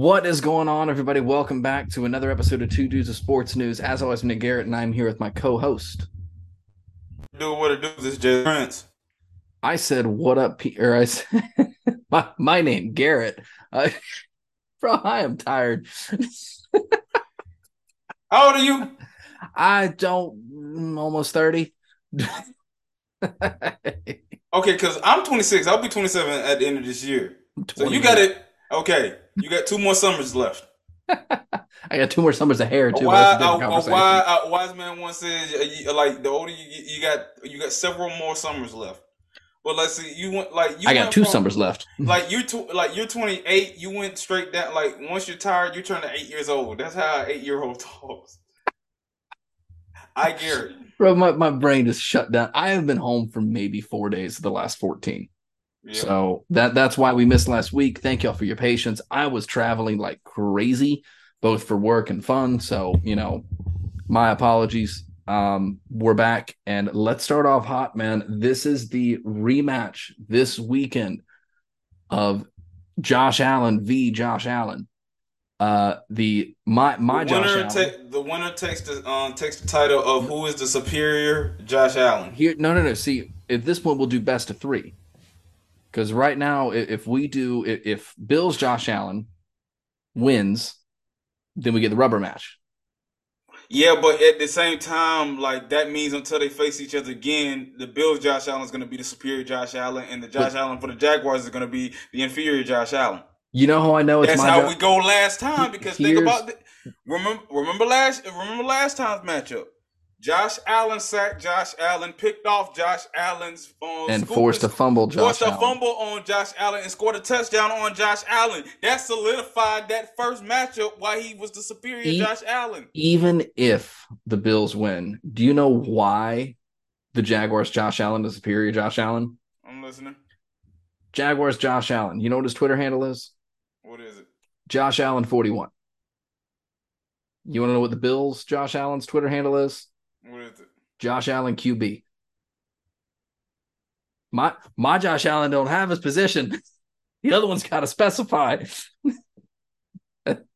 What is going on, everybody? Welcome back to another episode of Two Dudes of Sports News. As always, I'm Nick Garrett, and I'm here with my co-host. Do what it do. This is Jay Prince. I said, "What up, P-? or I said, my, my name Garrett." Uh, bro, I am tired. How old are you? I don't. mm, Almost thirty. Okay, because I'm 26. I'll be 27 at the end of this year. So you got it. Okay, you got two more summers left. I got two more summers of hair too. but wise, a a, a, wise, a wise man once said, uh, like the older you get, you got you got several more summers left. But let's see, you went like you. I got two from- summers left. Like you, tw- like you're 28. You went straight down. Like once you're tired, you turn to eight years old. That's how an eight year old talks. I Garrett. Bro, my, my brain just shut down. I have been home for maybe four days of the last 14. Yeah. So that that's why we missed last week. Thank y'all for your patience. I was traveling like crazy, both for work and fun. So, you know, my apologies. Um, we're back and let's start off hot, man. This is the rematch this weekend of Josh Allen v. Josh Allen. Uh the my my the Josh winner Allen. ta- the winner takes the um takes the title of who is the superior Josh Allen. Here, no, no, no. See, at this point, we'll do best of three. Because right now, if we do, if Bills Josh Allen wins, then we get the rubber match. Yeah, but at the same time, like that means until they face each other again, the Bills Josh Allen is going to be the superior Josh Allen, and the Josh Allen for the Jaguars is going to be the inferior Josh Allen. You know how I know it's That's my how Jo- we go last time because think about the, remember remember last remember last time's matchup. Josh Allen sacked Josh Allen, picked off Josh Allen's um, and forced a fumble, Josh forced a Allen. fumble on Josh Allen and scored a touchdown on Josh Allen. That solidified that first matchup why he was the superior E- Josh Allen. Even if the Bills win, do you know why the Jaguars Josh Allen is superior Josh Allen? I'm listening. Jaguars Josh Allen. You know what his Twitter handle is? What is it? Josh Allen 41. You want to know what the Bills Josh Allen's Twitter handle is? What is it? Josh Allen QB. My my Josh Allen don't have his position. The other one's got to specify.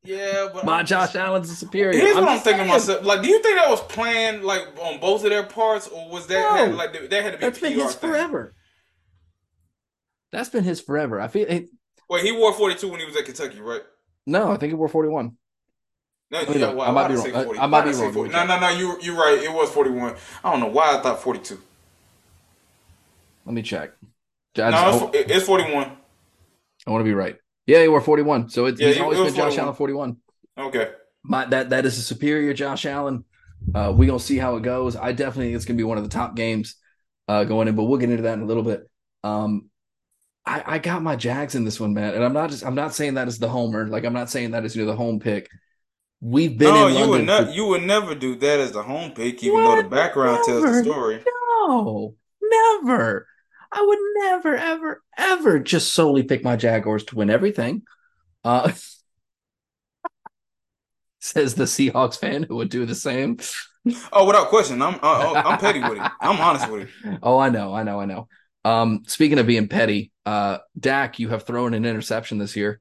Yeah, but My I'm Josh just- Allen's the superior. Here's what I'm thinking saying. myself. Like, do you think that was planned, like on both of their parts, or was that No. had, like that had to be That's a been his thing? forever. That's been his forever. I feel it, Wait, he wore 42 when he was at Kentucky, right? no. I think he wore forty one. No, yeah, well, I might be wrong. I- 40? I might be wrong. 40? Let me No, no, no. You you're right. It was 41. I don't know why I thought 42. Let me check. I, No, it's, it's 41. I want to be right. Yeah, wore forty one. So it's Yeah, he's it- always it been Josh Allen forty one. Okay. My that that is a superior Josh Allen. Uh, we gonna see how it goes. I definitely think it's gonna be one of the top games uh, going in, but we'll get into that in a little bit. Um, I, I got my Jags in this one, man, and I'm not just I'm not saying that as the homer. Like I'm not saying that as you know the home pick. We've been No, in you would London. not. for- You would never do that as the home pick, even though the What? background tells the story. no, never. I would never, ever, ever just solely pick my Jaguars to win everything. Uh, says the Seahawks fan who would do the same. Oh, without question, I'm I, I'm petty with it. I'm honest with it. Oh, I know, I know, I know. Um, speaking of being petty, uh, Dak, you have thrown an interception this year.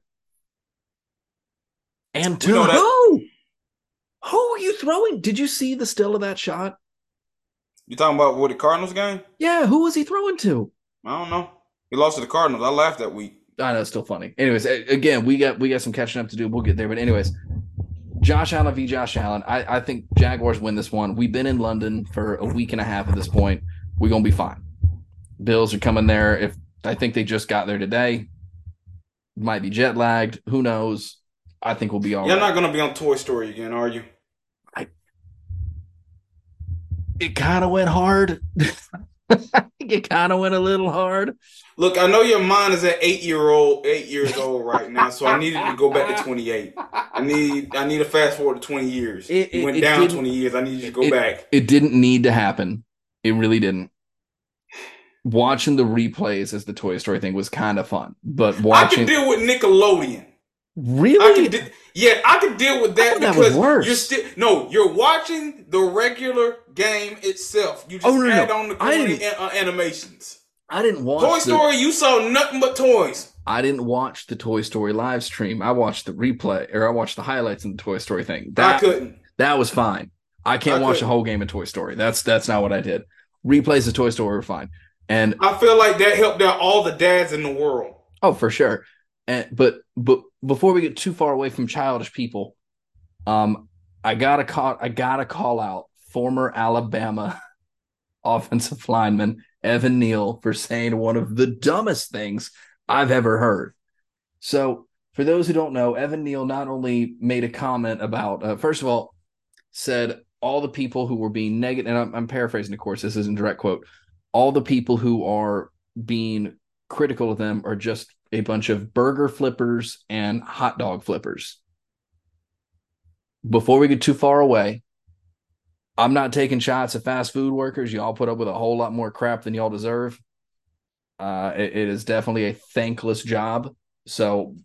And to We know that- who? Who are you throwing? Did you see the still of that shot? You talking about what the Cardinals game? Yeah, who was he throwing to? I don't know. He lost to the Cardinals. I laughed that week. I know it's still funny. Anyways, again, we got we got some catching up to do. We'll get there. But anyways, Josh Allen v. Josh Allen. I, I think Jaguars win this one. We've been in London for a week and a half at this point. We're gonna be fine. Bills are coming there. If I think they just got there today, might be jet lagged. Who knows? I think we'll be all You're right. not gonna be on Toy Story again, are you? It kind of went hard. It kind of went a little hard. Look, I know your mind is at eight year old, eight years old right now, so I needed to go back to twenty eight. I need, I need to fast forward to twenty years. It- it- went it down twenty years. I need you to go it- back. It didn't need to happen. It really didn't. Watching the replays as the Toy Story thing was kind of fun, but I watching can deal with Nickelodeon. I really, can, de- yeah, I can deal with that that because worse. you're still no, you're watching the regular game itself. You just Oh, no, add no. on the I corny an- uh, animations. I didn't watch Toy the- Story, you saw nothing but toys. I didn't watch the Toy Story live stream. I watched the replay or I watched the highlights in the Toy Story thing. That, I couldn't. That was fine. I can't I watch couldn't. the whole game of Toy Story. That's that's not what I did. Replays of Toy Story were fine. And I feel like that helped out all the dads in the world. oh, for sure. And but but before we get too far away from childish people, um, I gotta call I gotta call out former Alabama offensive lineman Evan Neal for saying one of the dumbest things I've ever heard. So, for those who don't know, Evan Neal not only made a comment about, uh, first of all, said all the people who were being negative, and I'm, I'm paraphrasing, of course, this isn't direct quote, all the people who are being critical of them are just a bunch of burger flippers and hot dog flippers. Before we get too far away, I'm not taking shots at fast food workers. Y'all put up with a whole lot more crap than y'all deserve. Uh, it, it is definitely a thankless job. So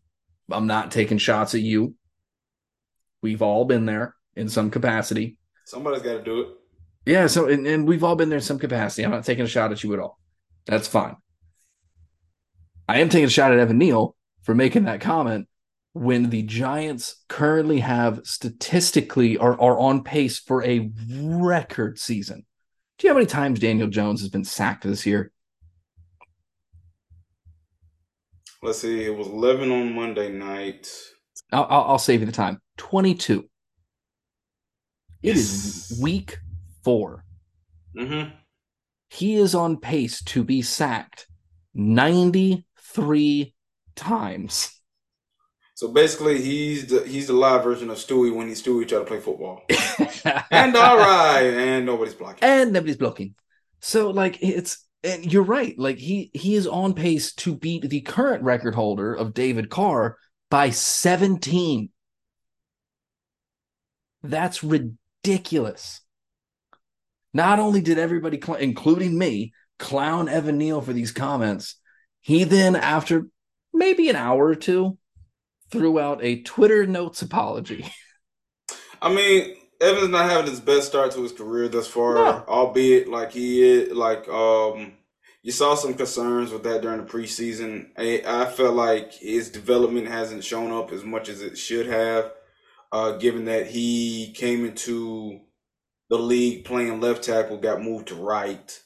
I'm not taking shots at you. We've all been there in some capacity. Somebody's got to do it. Yeah, so and, and we've all been there in some capacity. I'm not taking a shot at you at all. That's fine. I am taking a shot at Evan Neal for making that comment when the Giants currently have statistically are, are on pace for a record season. Do you know how many times Daniel Jones has been sacked this year? Let's see. It was 11 on Monday night. I'll, I'll, save you the time. 22. It is Yes. week four. Mm-hmm. He is on pace to be sacked 93 times. So basically, he's the he's the live version of Stewie when he Stewie tried to play football. and all right, and nobody's blocking. and nobody's blocking. So like it's and you're right. Like he he is on pace to beat the current record holder of David Carr by 17. That's ridiculous. Not only did everybody, cl- including me, clown Evan Neal for these comments, he then, after maybe an hour or two, threw out a Twitter notes apology. I mean, Evans not having his best start to his career thus far, No. albeit like he is like um you saw some concerns with that during the preseason. I, I felt like his development hasn't shown up as much as it should have, uh, given that he came into the league playing left tackle, got moved to right.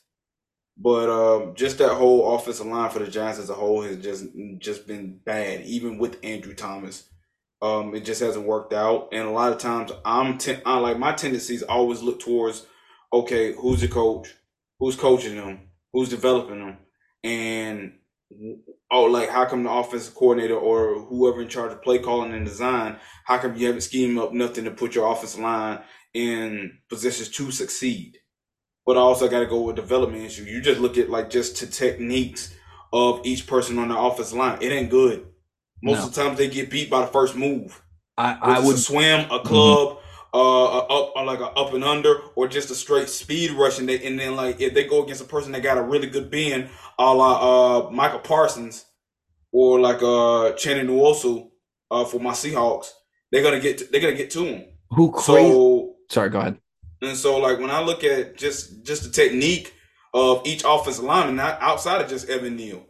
But um, just that whole offensive line for the Giants as a whole has just just been bad, even with Andrew Thomas. Um, it just hasn't worked out, and a lot of times I'm ten- I like my tendencies always look towards okay, who's the coach, who's coaching them, who's developing them, and oh, like how come the offensive coordinator or whoever in charge of play calling and design, how come you haven't schemed up nothing to put your offensive line in positions to succeed? But I also got to go with development issue. You just look at like just the techniques of each person on the offensive line. It ain't good. Most No. of the times they get beat by the first move. I, I would a swim, a club, uh, a up, or like a up and under, or just a straight speed rush. And, they, and then like if they go against a person that got a really good bend, a la uh, Micah Parsons or like uh Uchenna Nwosu uh, for my Seahawks, they're gonna get to, they're gonna get to him. who crazy. So Sorry, go ahead. And so like when I look at just just the technique of each offensive lineman, not outside of just Evan Neal,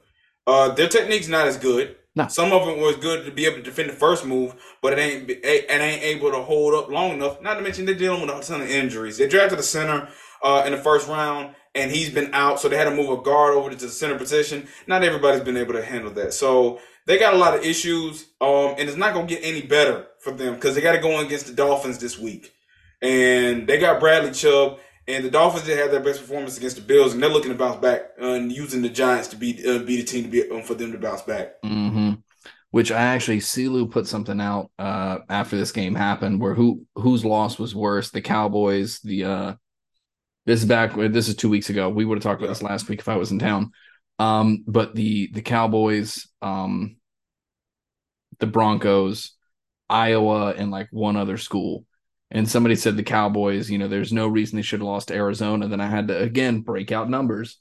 uh, their technique's not as good. No. Some of it was good to be able to defend the first move, but it ain't it ain't able to hold up long enough. Not to mention they're dealing with a ton of injuries. They drafted a center uh, in the first round, and he's been out, so they had to move a guard over to the center position. Not everybody's been able to handle that, so they got a lot of issues, um, and it's not gonna get any better for them because they got to go against the Dolphins this week and they got Bradley Chubb, and the Dolphins did have their best performance against the Bills, and they're looking to bounce back and using the Giants to be uh, be the team to be um, for them to bounce back. hmm Which I actually, Silu put something out uh, after this game happened where who whose loss was worse, the Cowboys, the uh, this is back. This is two weeks ago. We would have talked about this last week if I was in town. Um, but the the Cowboys, um, the Broncos, Iowa, and like one other school. And somebody said the Cowboys, you know, there's no reason they should have lost to Arizona. Then I had to again break out numbers.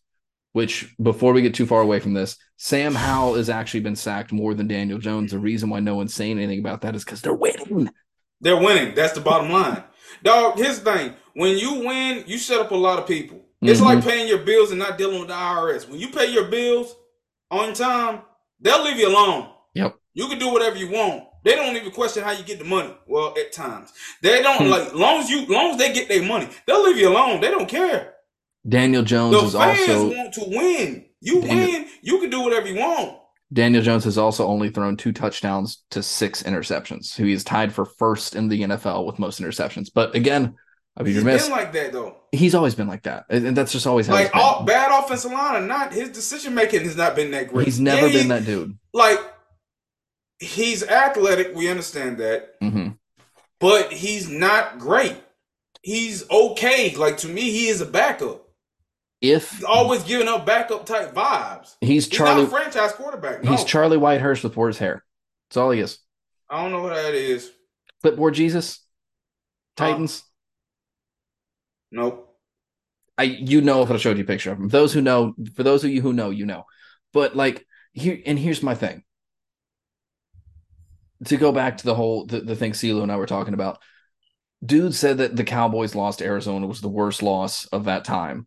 Which before we get too far away from this, Sam Howell has actually been sacked more than Daniel Jones. The reason why no one's saying anything about that is because they're winning. They're winning. That's the bottom line, dog. Here's the thing: when you win, you shut up a lot of people. It's Mhm. like paying your bills and not dealing with the IRS. When you pay your bills on time, They'll leave you alone. Yep. You can do whatever you want. They don't even question how you get the money. Well, at times they don't Hmm. like. Long as you, long as they get their money, they'll leave you alone. They don't care. Daniel Jones The is fans also want to win. You Daniel- win, you can do whatever you want. Daniel Jones has also only thrown two touchdowns to six interceptions. Who he is tied for first in the NFL with most interceptions. But again, I'd be He's been like that though. He's always been like that, and that's just always Like all bad offensive line or not, his decision making has not been that great. He's never been he- that dude. Like he's athletic. We understand that. hmm but he's not great. He's okay. Like to me, he is a backup. If He's always giving up backup type vibes. he's He's Charlie, not a franchise quarterback. No. he's Charlie Whitehurst with worse hair. That's all he is. I don't know who that is. Clipboard Jesus, Titans. Nope. I you know if I showed you a picture of him. Those who know, for those of you who know, you know. But like here, and here's my thing. To go back to the whole the, the thing CeeLo and I were talking about, dude said that the Cowboys lost Arizona was the worst loss of that time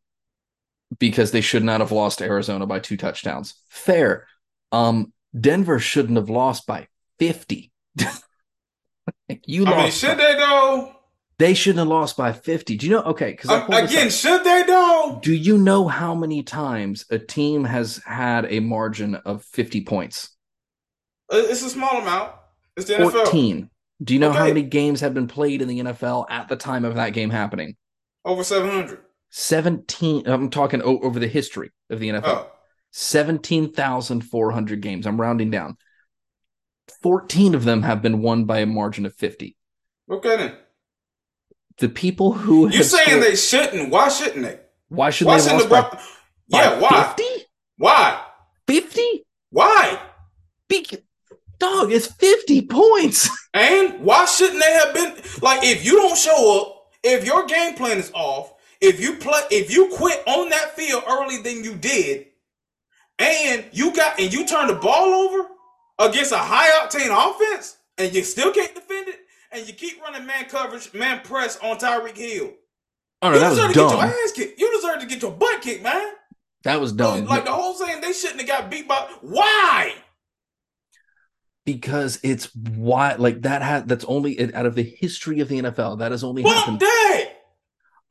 because they should not have lost Arizona by two touchdowns. Fair. Um, Denver shouldn't have lost by 50. you I lost. mean, should they though? they shouldn't have lost by 50. Do you know? Okay, because Um, again, should they though? do you know how many times a team has had a margin of 50 points? Uh, It's a small amount. It's the NFL. 14. Do you know how many games have been played in the NFL at the time of that game happening? Over seven hundred. 17. I'm talking over the history of the NFL. Oh, 17,400 games. I'm rounding down. 14 of them have been won by a margin of 50. okay then. The people who You have saying scored- they shouldn't? Why shouldn't they? why should Why they shouldn't the by, Yeah, why? 50? Why? 50? Why? Be- Dog, it's 50 points. And why shouldn't they have been like if you don't show up, if your game plan is off, if you play if you quit on that field earlier than you did, and you got and you turn the ball over against a high octane offense, and you still can't defend it, and you keep running man coverage, man press on Tyreek Hill. Oh no, you that deserve was to get your dumb. ass kicked. You deserve to get your butt kicked, man. That was dumb. Like the whole saying they shouldn't have got beat by why? Because it's why like that had that's only out of the history of the NFL. That has only Bump happened. that.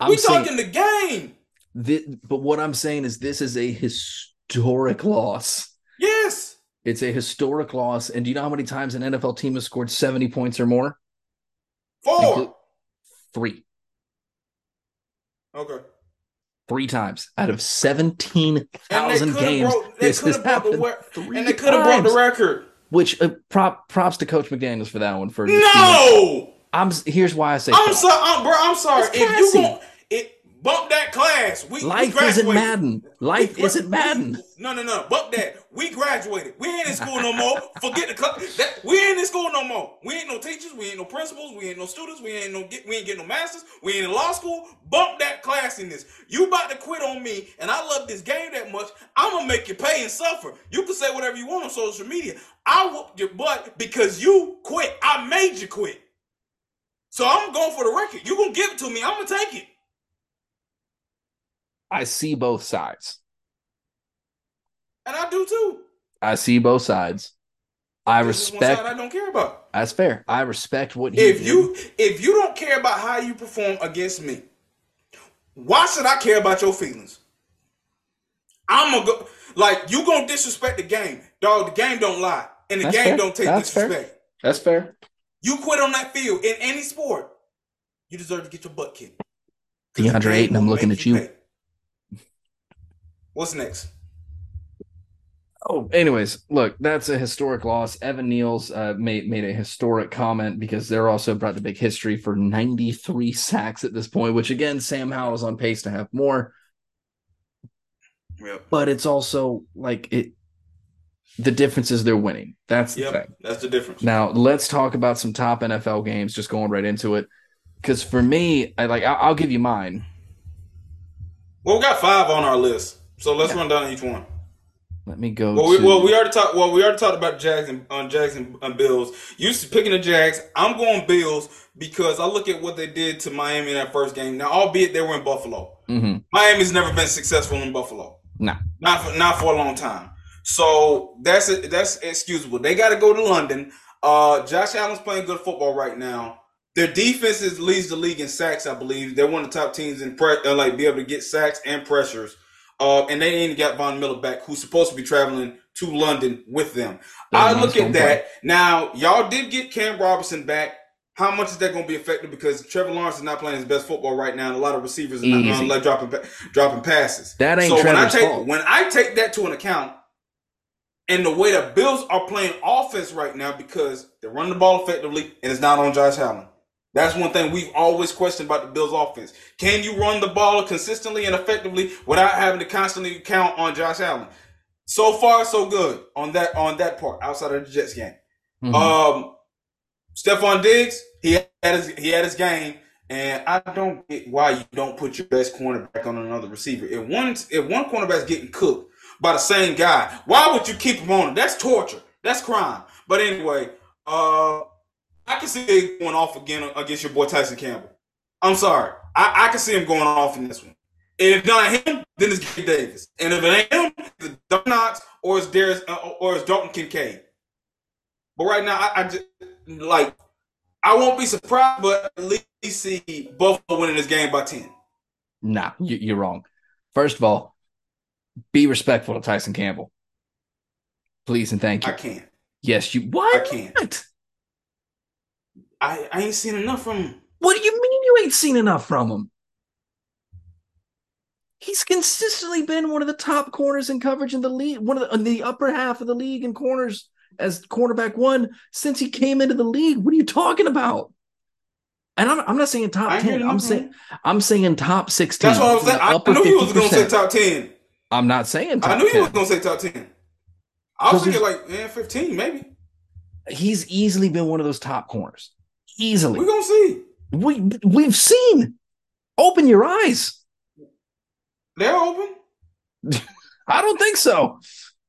I'm we saying talking the game. thi- but what I'm saying is this is a historic loss. Yes. It's a historic loss. And do you know how many times an NFL team has scored 70 points or more? Four. Three. Okay. Three times out of And they 17,000 games. this could has have brought the happened three and they could have brought the record. Which uh, prop props to Coach McDaniels for that one. For just being- No, I'm here's why I say I'm sorry, bro. I'm sorry. If you classy. going it bump that class, we we Life isn't. Madden. Life We isn't Madden. No, no, no. Bump that. We graduated. We ain't in school no more. Forget the cl- that. We ain't in school no more. We ain't no teachers. We ain't no principals. We ain't no students. We ain't no get. We ain't getting no masters. We ain't in law school. Bump that class in this. You about to quit on me, and I love this game that much. I'm gonna make you pay and suffer. You can say whatever you want on social media. I whooped your butt because you quit. I made you quit. So I'm going for the record. You gonna give it to me? I'm gonna take it. I see both sides. And I do too. I see both sides. I This is one respect. side I don't care about. That's fair. I respect what he If did. you if you don't care about how you perform against me, why should I care about your feelings? I'm gonna go like you gonna disrespect the game, dog. The game don't lie, and the That's game fair. don't take That's fair. disrespect. That's fair. You quit on that field in any sport, you deserve to get your butt kicked. DeAndre Ayton, I'm looking at you. pay. What's next? Oh, anyways, look, that's a historic loss. Evan Neals uh, made made a historic comment because they're also brought the big history for 93 sacks at this point, which again, Sam Howell is on pace to have more. Yep. But it's also like it. The difference is they're winning. That's the thing. That's the difference. Now let's talk about some top NFL games. Just going right into it, because for me, I like I'll, I'll give you mine. Well, we got five on our list, so let's run down each one. Let me go. Well, we, well, we already talked. Well, we already talked about Jags and on Jags and, and Bills. You picking the Jags. I'm going Bills because I look at what they did to Miami in that first game. Now, albeit they were in Buffalo, Mhm. Miami's never been successful in Buffalo. No. not for not for a long time. So that's it. That's excusable. They got to go to London. Uh, Josh Allen's playing good football right now. Their defense is leads the league in sacks, I believe. They're one of the top teams in pre- uh, like be able to get sacks and pressures. Uh, and they ain't got Von Miller back, who's supposed to be traveling to London with them. I look at that. Play. Now, y'all did get Cam Robinson back. How much is that going to be effective? Because Trevor Lawrence is not playing his best football right now, and a lot of receivers are not uh, dropping dropping passes. That ain't so Trevor's when I take fault. when I take that to an account, and the way the Bills are playing offense right now, because they run the ball effectively, and it's not on Josh Allen. That's one thing we've always questioned about the Bills offense. Can you run the ball consistently and effectively without having to constantly count on Josh Allen? So far, so good on that on that part outside of the Jets game. Mm-hmm. Um, Stefon Diggs, he had his he had his game, and I don't get why you don't put your best cornerback on another receiver. If one if one cornerback's getting cooked by the same guy, why would you keep him on him? That's torture. That's crime. But anyway, uh, I can see it going off again against your boy Tyson Campbell. I'm sorry, I, I can see him going off in this one. And if not him, then it's Gabe Davis. And if it ain't him, it's Dawson Knox or it's Darius uh, or it's Dalton Kincaid. But right now, I, I, just like I won't be surprised, but at least see Buffalo winning this game by ten. Nah, you, are wrong. First of all, be respectful to Tyson Campbell, please and thank you. I can't. Yes, you. What? I can't. I I ain't seen enough from him. What do you mean you ain't seen enough from him? he's consistently been one of the top corners in coverage in the league, one of the, in the upper half of the league in corners as cornerback one since he came into the league. What are you talking about? And I'm, I'm not saying top I ten. I'm saying I'm saying top sixteen. That's what I was saying. I knew you was going to say top ten. I'm not saying. I knew 10. you was going to say top ten. I was thinking like man, fifteen maybe. He's easily been one of those top corners. Easily, we're gonna see. We we've seen. Open your eyes. They're open. I don't think so.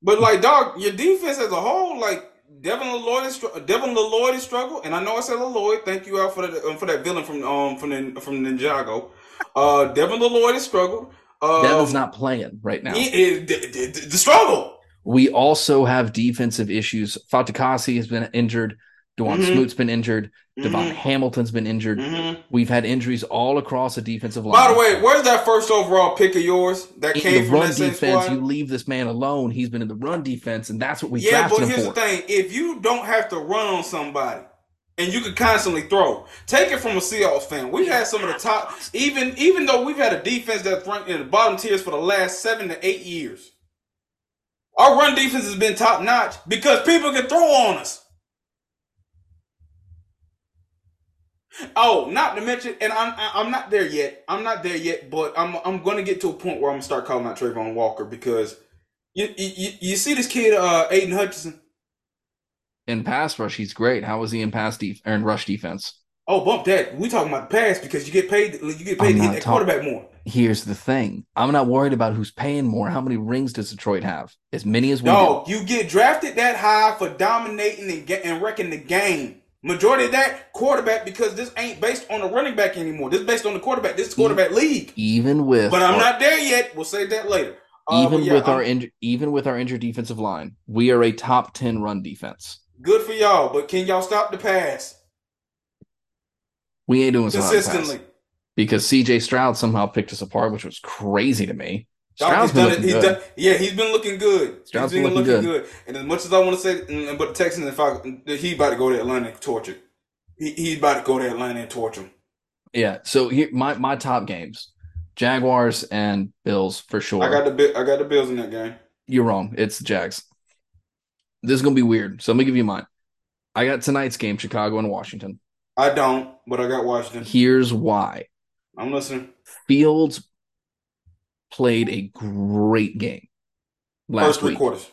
But like, dog, your defense as a whole, like Devin Lloyd is Devin Lloyd is struggle, and I know I said Lloyd. Thank you out for that um, for that villain from um from the, from Ninjago. Uh, Devin Lloyd struggled. Uh, Devin's not playing right now. He, the struggle. We also have defensive issues. Fatukasi has been injured. Dawuane mm-hmm. Smoot's been injured. Mm-hmm. Hamilton's been injured. Mm-hmm. We've had injuries all across the defensive line. By the way, where's that first overall pick of yours that in came the from run defense? You leave this man alone. He's been in the run defense, and that's what we yeah. But here's the thing: if you don't have to run on somebody, and you can constantly throw, take it from a Seahawks fan. We've had some of the top, even even though we've had a defense that's ranked in the bottom tiers for the last seven to eight years. Our run defense has been top notch because people can throw on us. Oh, not to mention, and I'm I'm not there yet. I'm not there yet, but I'm I'm going to get to a point where I'm gonna start calling out Travon Walker because you you, you see this kid, uh, Aidan Hutchinson. In pass rush, he's great. How was he in pass def- or in rush defense? Oh, bump that. We talking about the pass because you get paid. You get paid to hit that talk- quarterback more. Here's the thing: I'm not worried about who's paying more. How many rings does Detroit have? As many as we. No, do. you get drafted that high for dominating and, get, and wrecking the game. Majority of that quarterback because this ain't based on the running back anymore. This is based on the quarterback. This is quarterback even, league. Even with, but I'm our, not there yet. We'll say that later. Uh, even yeah, with I'm, our inj- even with our injured defensive line, we are a top ten run defense. Good for y'all, but can y'all stop the pass? We ain't doing consistently because C.J. Stroud somehow picked us apart, which was crazy to me. Stroud's done it. He's good. done, yeah, he's been looking good. Stroud's he's been looking, looking good. good. And as much as I want to say, mm, but the Texans, if I, he about to go to Atlanta and torture. He, he's about to go to Atlanta and torture him. Yeah. So here, my my top games: Jaguars and Bills for sure. I got the I got the Bills in that game. You're wrong. It's the Jags. This is gonna be weird. So let me give you mine. I got tonight's game: Chicago and Washington. I don't, but I got Washington. Here's why. I'm listening. Fields played a great game last First three week. quarters.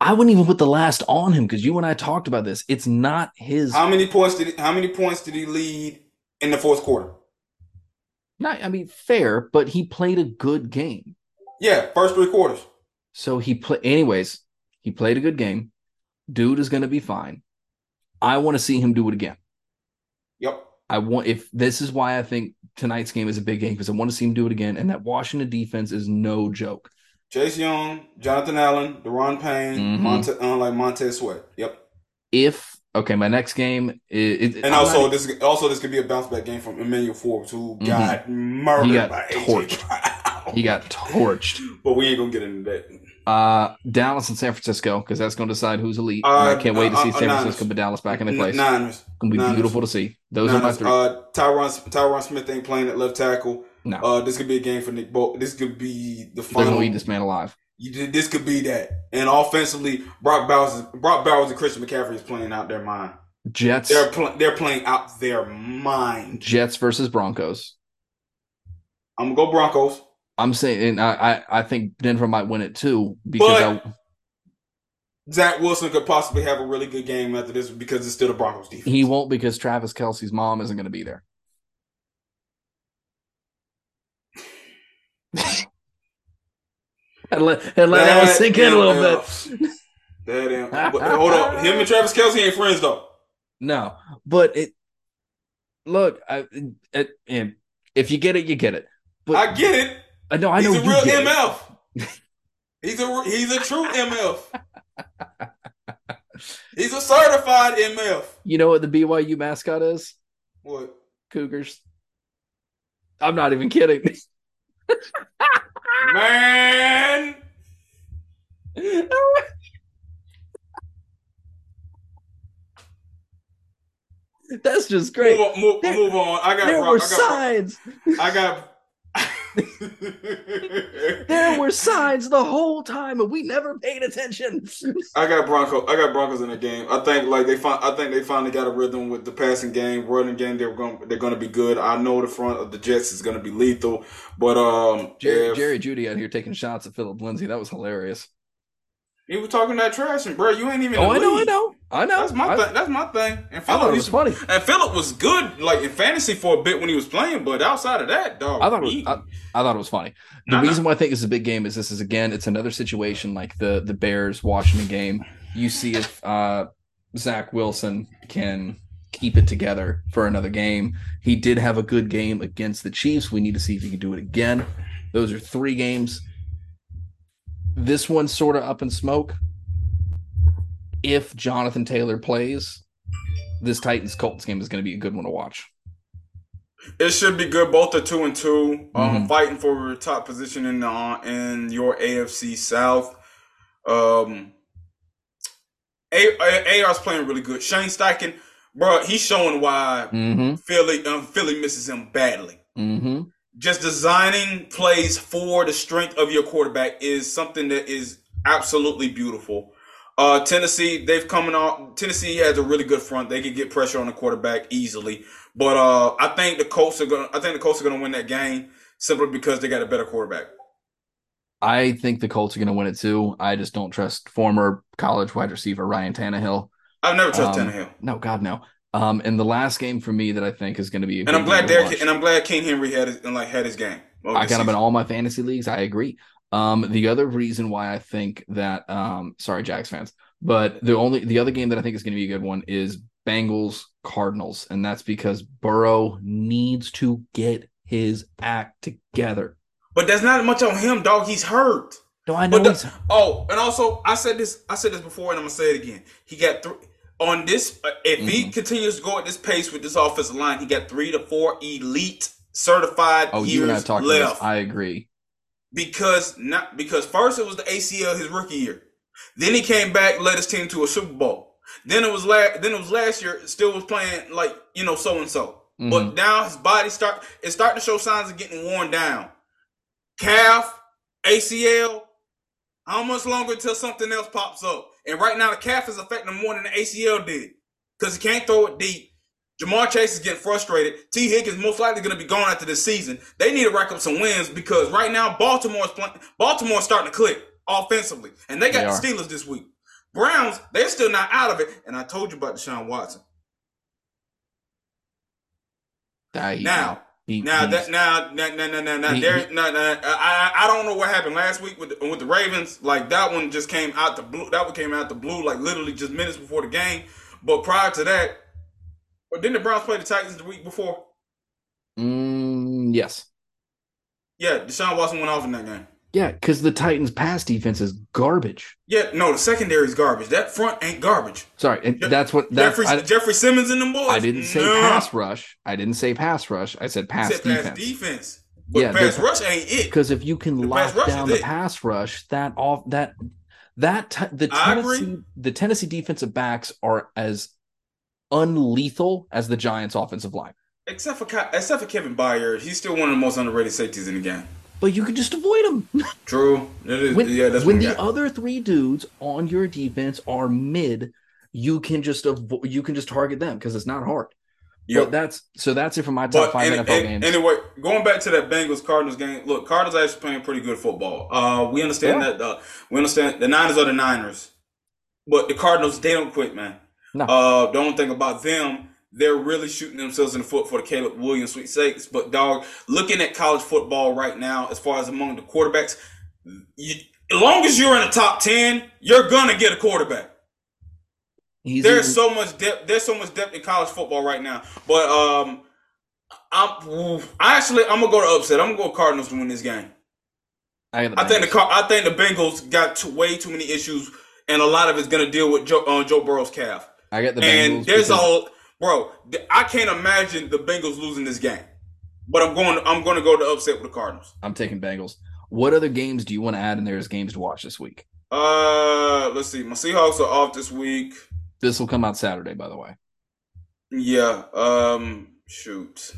I wouldn't even put the last on him because you and I talked about this. It's not his. How many points did he, how many points did he lead in the fourth quarter? Not, I mean, fair, but he played a good game. Yeah, first three quarters. So he play. Anyways, he played a good game. Dude is going to be fine. I want to see him do it again. Yep. I want if this is why I think tonight's game is a big game because I want to see him do it again. And that Washington defense is no joke. Chase Young, Jonathan Allen, Daron Payne, Mhm. Monte, uh, like Montez Sweat. Yep. If okay, my next game is, And also this also this could be a bounce back game from Emmanuel Forbes, who Mhm. got murdered He got by torched. He got torched. but we ain't gonna get into that. Uh, Dallas and San Francisco because that's going to decide who's elite. Uh, I can't wait to uh, see uh, San Niners. Francisco but Dallas back in their place. Niners. Gonna be Niners. beautiful to see. Those are my three. Uh, Tyron Tyron Smith ain't playing at left tackle. no, Uh, this could be a game for Nick Bo. This could be the final. they're gonna eat this man alive. You this could be that. And offensively, Brock Bowers, Brock Bowers and Christian McCaffrey is playing out their mind. Jets, They're pl- they're playing out their mind. Jets versus Broncos. I'm gonna go Broncos. I'm saying, and I, I, I think Denver might win it too because But- I, Zach Wilson could possibly have a really good game after this because it's still the Broncos defense. he won't because Travis Kelce's mom isn't going to be there. and let, and let that, one sink in a little bit. bit. That damn. But, hold on, him and Travis Kelce ain't friends though. No, but it. Look, I, it, and if you get it, you get it. But I get it. Uh, I know, I know. He's a real. MF. he's a he's a true MF. He's a certified MF. You know what the BYU mascot is? What? Cougars. I'm not even kidding. Man. That's just great. Move on. Move, There- move on. I got. There Bron- were I got. signs. I got. There were signs the whole time, and we never paid attention. I got Broncos. I got Broncos in the game. I think like they find. I think they finally got a rhythm with the passing game, running game. They're going. They're going to be good. I know the front of the Jets is going to be lethal, but um, Jerry, if- Jerry Jeudy out here taking shots at Phillip Lindsay. That was hilarious. He was talking that trash, and bro, you ain't even. Oh, I know, I know, I know. That's my I, thing. That's my thing. And Phillip, it was funny. and Phillip was good, like in fantasy for a bit when he was playing, but outside of that, dog, I thought it was, I, I thought it was funny. The Nah, nah. reason why I think it's a big game is this is again, it's another situation like the the Bears Washington game. You see if uh, Zach Wilson can keep it together for another game. He did have a good game against the Chiefs. We need to see if he can do it again. Those are three games. This one's sort of up in smoke. If Jonathan Taylor plays, this Titans Colts game is going to be a good one to watch. It should be good. Both are two and 2 um, Mhm. fighting for top position in the in your AFC South. Um, A- A- AR's playing really good. Shane Steichen, bro, he's showing why Mm-hmm. Philly um, Philly misses him badly. Mm-hmm. Just designing plays for the strength of your quarterback is something that is absolutely beautiful. Uh, Tennessee, they've coming off. Tennessee has a really good front. They can get pressure on the quarterback easily. But uh, I think the Colts are going. to I think the Colts are going to win that game simply because they got a better quarterback. I think the Colts are going to win it too. I just don't trust former college wide receiver Ryan Tannehill. I've never trusted Um, Tannehill, No, God, no. Um, and the last game for me that I think is going to be, and I'm glad game to Derrick, watch- and I'm glad King Henry had his, like had his game. I got him in all my fantasy leagues. I agree. Um, the other reason why I think that, um, sorry, Jags fans, but the only the other game that I think is going to be a good one is Bengals Cardinals, and that's because Burrow needs to get his act together. But that's not much on him, dog. He's hurt. No, I know the- oh, and also I said this. I said this before, and I'm gonna say it again. He got three on this. Uh, if he Mhm. continues to go at this pace with this offensive line, he got three to four elite certified oh, you and I years talked left. this. I agree. because not because first it was the ACL his rookie year, then he came back, led his team to a Super Bowl. Then it was last. Then it was last year. Still was playing like you know so and so. But now his body start it starting to show signs of getting worn down. Calf, ACL. How much longer until something else pops up? And right now the calf is affecting him more than the ACL did because he can't throw it deep. Ja'Marr Chase is getting frustrated. Tee Higgins most likely going to be gone after this season. They need to rack up some wins because right now Baltimore's playing. Baltimore's starting to click offensively, and they got They the. Steelers this week. Browns, they're still not out of it. And I told you about Deshaun Watson. Now, he- Now that now now now now now, He- there now, now, I I don't know what happened last week with the, with the Ravens. Like that one just came out the blue. That one came out the blue like literally just minutes before the game. But prior to that, didn't the Browns play the Titans the week before? Mm, yes. Yeah, Deshaun Watson went off in that game. Yeah, because the Titans' pass defense is garbage. Yeah, no, the secondary is garbage. That front ain't garbage. Sorry, and that's what that's, Jeffery, I, Jeffery Simmons and them boys. I didn't say Nah. pass rush. I didn't say pass rush. I said pass said pass defense. defense. But Yeah, pass rush ain't it. Because if you can The lock down the it. pass rush, that off that that t- the Tennessee the Tennessee defensive backs are as unlethal as the Giants' offensive line. Except for except for Kevin Byard, he's still one of the most underrated safeties in the game. But you can just avoid them. True. It is, when yeah, that's when the other three dudes on your defense are mid, you can just avo- you can just target them because it's not hard. Yep. But that's so that's it for my top But five and- NFL and- games. anyway, going back to that Bengals Cardinals game, look, Cardinals actually playing pretty good football. Uh, we understand Yeah. that uh, we understand the Niners are the Niners, but the Cardinals they don't quit, man. No. Uh, the only thing about them, they're really shooting themselves in the foot for the Caleb Williams sweet sakes. But dog, looking at college football right now, as far as among the quarterbacks, you, as long as you're in the top ten, you're gonna get a quarterback. He's There's even- so much depth. There's so much depth in college football right now. But um, I'm I actually I'm gonna go to upset. I'm gonna go Cardinals to win this game. I, the I think the Bengals. I think the Bengals got too, way too many issues, and a lot of it's gonna deal with Joe uh, Joe Burrow's calf. I get the and Bengals. there's because- all bro. I can't imagine the Bengals losing this game. But I'm going. I'm going to go to upset with the Cardinals. I'm taking Bengals. What other games do you want to add in there as games to watch this week? Uh, let's see. My Seahawks are off this week. This will come out Saturday, by the way. Yeah. Um. Shoot.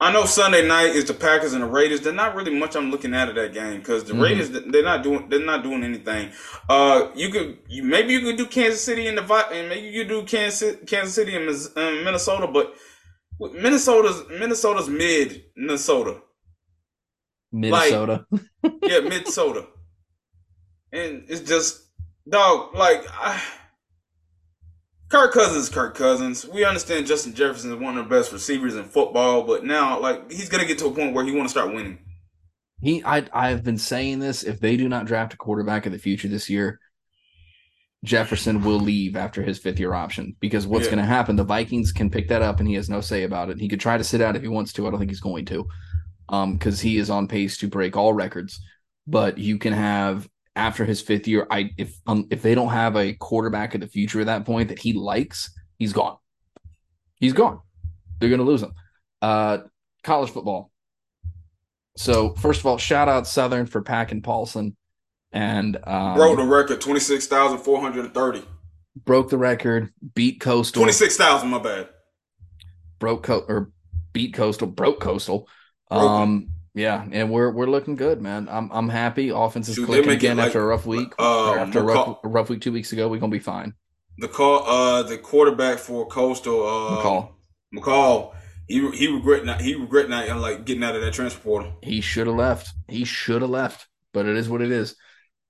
I know Sunday night is the Packers and the Raiders. There's not really much I'm looking at of that game because the Mhm. Raiders they're not doing they're not doing anything. Uh, you could you, maybe you could do Kansas City and the and maybe you could do Kansas Kansas City and um, Minnesota, but Minnesota's Minnesota's mid Minnesota. Minnesota. yeah, mid Minnesota. And it's just, dog, like, I, Kirk Cousins is Kirk Cousins. We understand Justin Jefferson is one of the best receivers in football, but now, like, he's going to get to a point where he want to start winning. He, I, I've been saying this. If they do not draft a quarterback of the future this year, Jefferson will leave after his fifth year option because what's Yeah. going to happen? The Vikings can pick that up, and he has no say about it. He could try to sit out if he wants to. I don't think he's going to, um, because he is on pace to break all records. But you can have after his fifth year. I if um if they don't have a quarterback of the future at that point that he likes, he's gone. He's gone. They're going to lose him. Uh, college football. So first of all, shout out Southern for packing Paulson and um, Broke the record, 26,430. broke the record, beat Coastal, 26,000, my bad. broke co- or beat Coastal, broke Coastal. Broke. Um, yeah, and we're we're looking good, man. I'm I'm happy. Offense is Shoot, clicking again like- after a rough week. uh, after a rough, a rough week two weeks ago, we're gonna be fine. The call, uh, the quarterback for Coastal, uh, McCall. McCall, he he regret not he regret not uh, like getting out of that transfer portal. He should have left. He should have left, but it is what it is.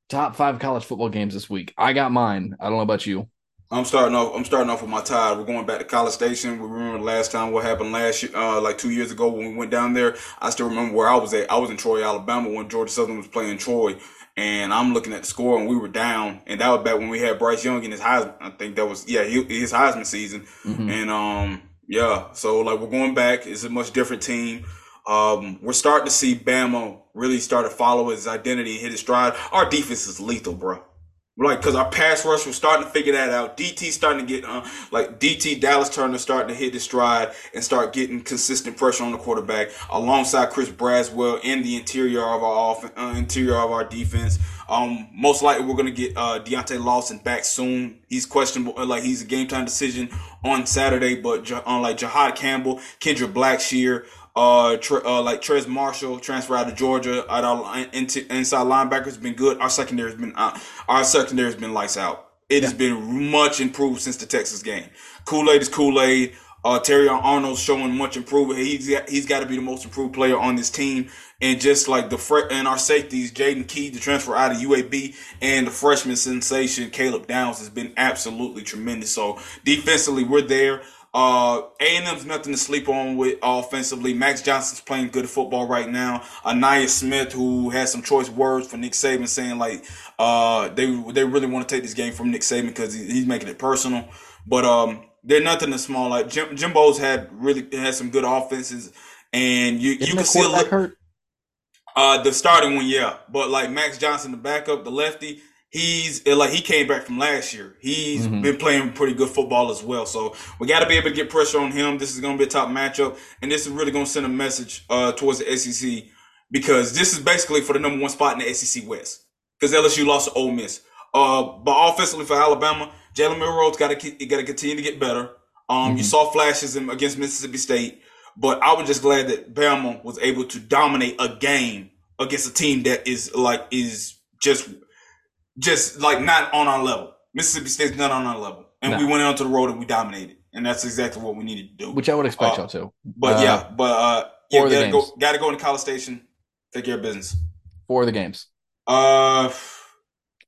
Top five college football games this week. I got mine. I don't know about you. I'm starting off. I'm starting off with my tide. We're going back to College Station. We remember last time what happened last year, uh, like two years ago when we went down there. I still remember where I was at. I was in Troy, Alabama, when Georgia Southern was playing Troy, and I'm looking at the score, and we were down. And that was back when we had Bryce Young in his Heisman. I think that was yeah, he, his Heisman season. Mhm. And um, yeah, so like we're going back. It's a much different team. Um, we're starting to see Bama really start to follow his identity and hit his stride. Our defense is lethal, bro. Like, cause our pass rush, we're starting to figure that out. DT starting to get, uh, like DT Dallas Turner starting to hit his stride and start getting consistent pressure on the quarterback alongside Chris Braswell in the interior of our off, uh, interior of our defense. Um, most likely we're gonna get uh Deontae Lawson back soon. He's questionable, uh, like he's a game time decision on Saturday, but Ja- uh, like Jihaad Campbell, Kendrick Blackshire, uh, uh, like Trez Marshall transfer out of Georgia. Out our into, inside linebackers has been good. Our secondary has been uh, our secondary has been lights out. It has been much improved since the Texas game. Kool Aid is Kool Aid. Uh, Terry Arnold's showing much improvement. He's got, he's got to be the most improved player on this team. And just like the fre- and our safeties, Jaylen Key, the transfer out of UAB, and the freshman sensation Caleb Downs has been absolutely tremendous. So defensively, we're there. Uh, A&M's nothing to sleep on with offensively. Max Johnson's playing good football right now. Ainias Smith, who has some choice words for Nick Saban, saying like, uh, they they really want to take this game from Nick Saban because he, he's making it personal. But um, they're nothing to small. Like Jim, Jimbo's had really had some good offenses, and you Isn't you can see a look. hurt? Uh, the starting one, yeah, but like Max Johnson, the backup, the lefty, he's like he came back from last year. He's mm-hmm. been playing pretty good football as well. So we got to be able to get pressure on him. This is going to be a top matchup, and this is really going to send a message uh, towards the SEC because this is basically for the number one spot in the SEC West because LSU lost to Ole Miss. Uh, but offensively for Alabama, Jalen Milroe's got to got to continue to get better. Um, mm-hmm. you saw flashes him against Mississippi State. But I was just glad that Bama was able to dominate a game against a team that is like is just just like not on our level. Mississippi State's not on our level, and no. we went onto the road and we dominated, and that's exactly what we needed to do. Which I would expect uh, y'all to. But uh, yeah, but uh, yeah, gotta go, gotta go into College Station, take care of business. Four of the games. Uh,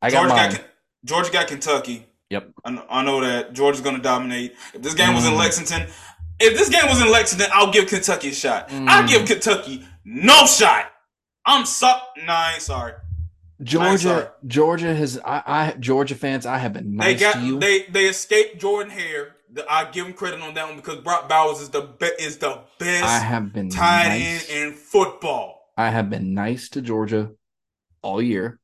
I got Georgia mine. got Georgia got Kentucky. Yep, I, I know that Georgia's to dominate. If this game mm. was in mm. Lexington, if this game was in Lexington, I'll give Kentucky a shot. Mm. I'll give Kentucky no shot. I'm so nine. Sorry. Georgia, Georgia has I, I, Georgia fans. I have been nice they got, to you. They they escaped Jordan Hare. I give him credit on that one because Brock Bowers is the be, is the best. I have been tight nice. end in football. I have been nice to Georgia all year.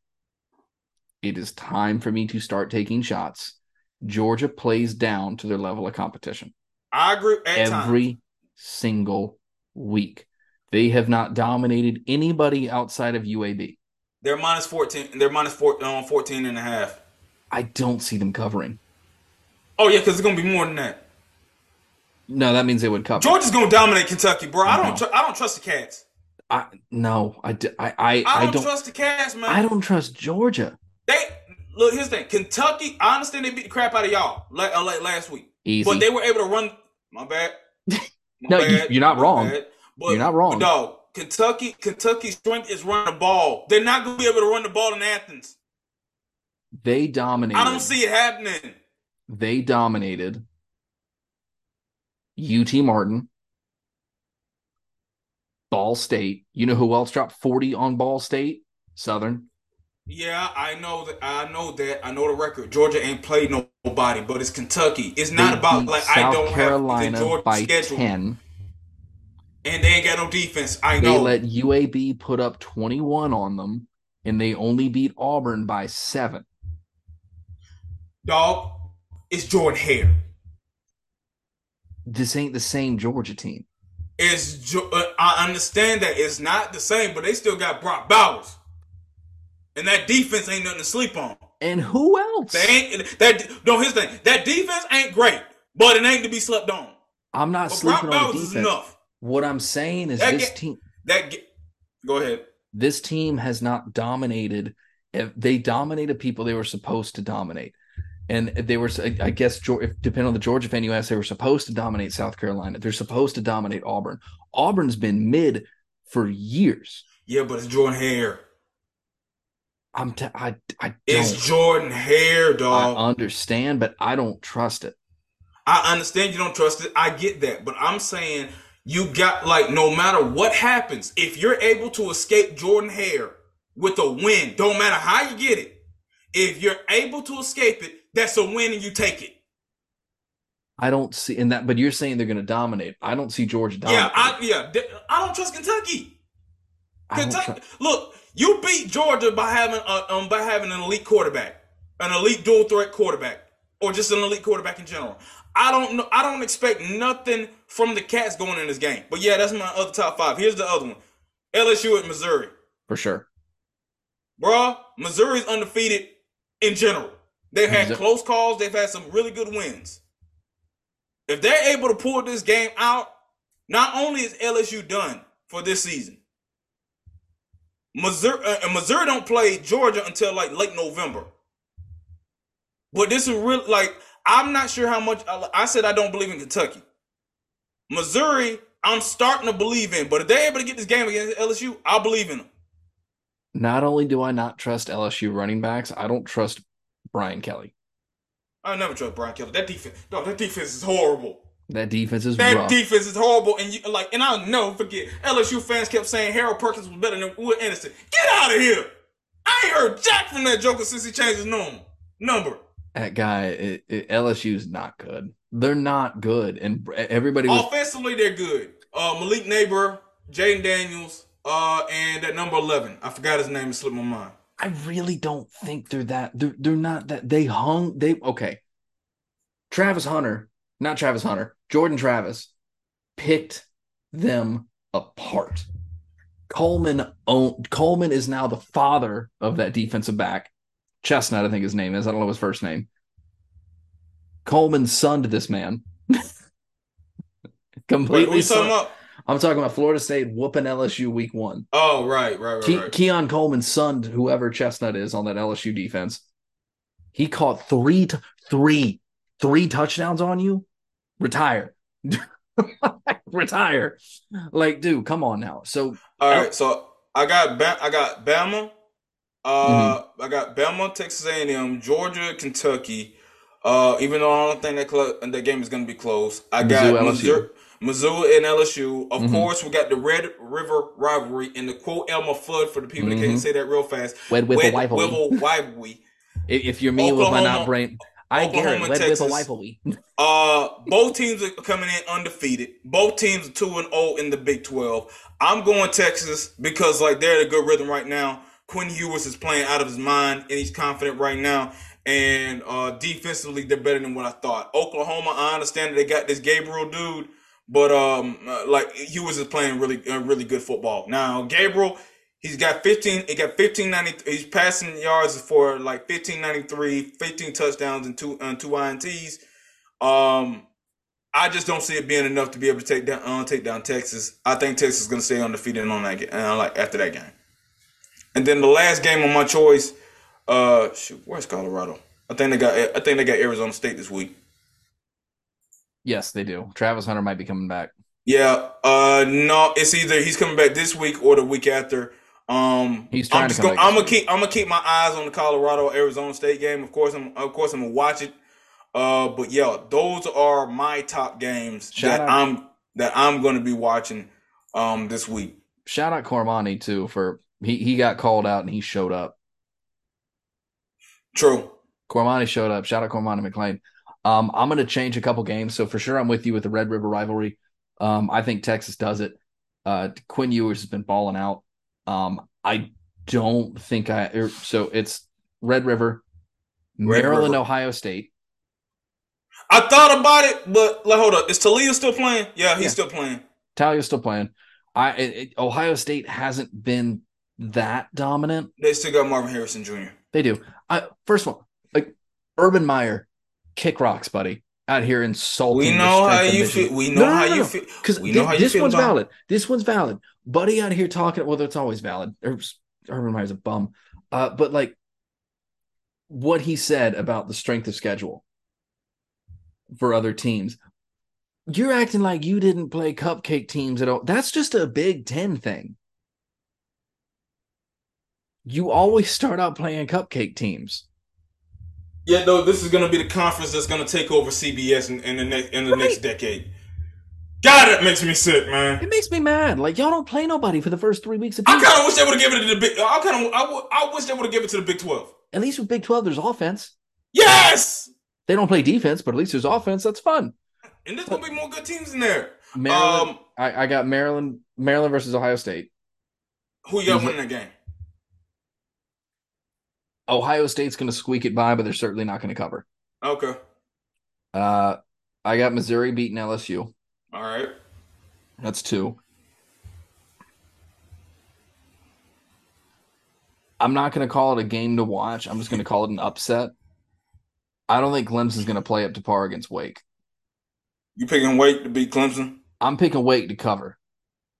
It is time for me to start taking shots. Georgia plays down to their level of competition. I agree. Every times. single week, they have not dominated anybody outside of UAB. They're minus 14. They're minus four, um, 14 and a half. I don't see them covering. Oh, yeah, because it's going to be more than that. No, that means they would cover. Georgia's going to dominate Kentucky, bro. I don't. Tr- I don't trust the Cats. I no. I, I, I, I, don't, don't trust the Cats, man. I don't trust Georgia. They look. Here's the thing. Kentucky. I understand they beat the crap out of y'all like, uh, like last week. Easy. But they were able to run. My bad. My no, bad. You, are not wrong. But, you're not wrong. dog, Kentucky, Kentucky's strength is run the ball. They're not going to be able to run the ball in Athens. They dominated. I don't see it happening. They dominated UT Martin, Ball State. You know who else dropped 40 on Ball State? Southern. Yeah, I know that. I know that. I know the record. Georgia ain't played nobody, but it's Kentucky. It's not about like South I don't Carolina have the Georgia by schedule. 10. And they ain't got no defense. I they know. They let UAB put up 21 on them, and they only beat Auburn by seven. Dog, it's Jordan Hare. This ain't the same Georgia team. It's uh, I understand that it's not the same, but they still got Brock Bowers. And that defense ain't nothing to sleep on. And who else? They ain't that no his thing. That defense ain't great, but it ain't to be slept on. I'm not but sleeping Brock on defense. enough. What I'm saying is that this get, team that get, go ahead. This team has not dominated. They dominated people they were supposed to dominate. And they were, I guess, if depending on the Georgia fan you ask, they were supposed to dominate South Carolina. They're supposed to dominate Auburn. Auburn's been mid for years. Yeah, but it's Jordan Hare. I'm t- I I It's Jordan Hare, dog. I understand, but I don't trust it. I understand you don't trust it. I get that, but I'm saying you got like no matter what happens, if you're able to escape Jordan Hare with a win, don't matter how you get it. If you're able to escape it, that's a win and you take it. I don't see in that, but you're saying they're going to dominate. I don't see Georgia dominating. Yeah, I, yeah, I don't trust Kentucky. Kentucky, look, you beat Georgia by having a, um by having an elite quarterback, an elite dual threat quarterback, or just an elite quarterback in general. I don't know. I don't expect nothing from the Cats going in this game. But yeah, that's my other top five. Here's the other one: LSU at Missouri. For sure, bruh. Missouri's undefeated in general. They've had close calls. They've had some really good wins. If they're able to pull this game out, not only is LSU done for this season, Missouri uh, Missouri don't play Georgia until like late November. But this is real. Like I'm not sure how much I, I said. I don't believe in Kentucky. Missouri, I'm starting to believe in. But if they're able to get this game against LSU, I'll believe in them. Not only do I not trust LSU running backs, I don't trust Brian Kelly. I never trust Brian Kelly. That defense, no, that defense is horrible. That defense is that rough. defense is horrible, and you like, and I'll never forget. LSU fans kept saying Harold Perkins was better than Will Anderson. Get out of here! I ain't heard Jack from that Joker since he changed his name number. That guy, it, it, LSU is not good. They're not good, and everybody was, offensively they're good. Uh, Malik Nabers, Jayden Daniels, uh, and at number eleven, I forgot his name. It slipped my mind. I really don't think they're that. They're, they're not that. They hung. They okay. Travis Hunter, not Travis Hunter, Jordan Travis picked them apart. Coleman owned, Coleman is now the father of that defensive back. Chestnut, I think his name is. I don't know his first name. Coleman sunned this man. Completely. Wait, about? I'm talking about Florida State whooping LSU week one. Oh, right, right, right. Ke- right. Keon Coleman sunned whoever Chestnut is on that LSU defense. He caught three, t- three, three touchdowns on you. Retire. retire. Like, dude, come on now. So, all right. So I got I got Bama. Uh, mm-hmm. I got Bama, Texas A&M, Georgia, Kentucky. Uh, even though I don't think that cl- that game is going to be close, I got Mizzou, Missouri, Mizzou and LSU. Of mm-hmm. course, we got the Red River rivalry and the quote Elmer Fudd for the people mm-hmm. that can't say that real fast. Wed with a rivalry. If you're me Oklahoma, with my not brain, I Oklahoma, get it. Texas. with a rivalry. uh, both teams are coming in undefeated. Both teams are two and zero oh in the Big Twelve. I'm going Texas because like they're in a good rhythm right now. Quinn Ewers is playing out of his mind and he's confident right now. And uh, defensively, they're better than what I thought. Oklahoma, I understand that they got this Gabriel dude, but um, uh, like Ewers is playing really, uh, really good football. Now Gabriel, He's got 15, he got 1590, he's passing yards for like 1593, 15 touchdowns and two, and two INTs. Um, I just don't see it being enough to be able to take down, uh, take down Texas. I think Texas is going to stay undefeated on that, uh, like after that game. And then the last game on my choice, uh, shoot, where's Colorado? I think they got, I think they got Arizona State this week. Yes, they do. Travis Hunter might be coming back. Yeah, uh, no, it's either he's coming back this week or the week after. Um, he's trying I'm to. Gonna, I'm gonna keep. I'm gonna keep my eyes on the Colorado Arizona State game. Of course, I'm. Of course, I'm gonna watch it. Uh, but yeah, those are my top games Shout that out. I'm that I'm going to be watching um this week. Shout out Cormani too for he he got called out and he showed up. True. Cormani showed up. Shout out Cormani McClain. Um, I'm going to change a couple games. So for sure, I'm with you with the Red River rivalry. Um, I think Texas does it. Uh, Quinn Ewers has been balling out. Um, I don't think I. Er, so it's Red River, Red Maryland, River. Ohio State. I thought about it, but like, hold up, is Taulia still playing? Yeah, he's yeah. still playing. Taulia's still playing. I it, Ohio State hasn't been that dominant. They still got Marvin Harrison Jr. They do. I first one, like Urban Meyer, kick rocks, buddy out here insulting. We know how you feel. We know no, how no, no, you feel. Because we know th- this one's valid. This one's valid. Buddy out here talking. Well, it's always valid. Urban Meyer's a bum. Uh, but like what he said about the strength of schedule for other teams. You're acting like you didn't play cupcake teams at all. That's just a Big Ten thing. You always start out playing cupcake teams. Yeah, though this is going to be the conference that's going to take over CBS in, in the next in the right. next decade. God, that makes me sick, man. It makes me mad. Like y'all don't play nobody for the first three weeks of. I kind of wish they would have given it to the big. I kind of. I, w- I wish they would have given it to the Big Twelve. At least with Big Twelve, there's offense. Yes. They don't play defense, but at least there's offense. That's fun. And there's gonna be more good teams in there. Maryland. Um, I, I got Maryland. Maryland versus Ohio State. Who you got winning that game? Ohio State's going to squeak it by, but they're certainly not going to cover. Okay. Uh, I got Missouri beating LSU. All right. That's two. I'm not going to call it a game to watch. I'm just going to call it an upset. I don't think Clemson's going to play up to par against Wake. You picking Wake to beat Clemson? I'm picking Wake to cover.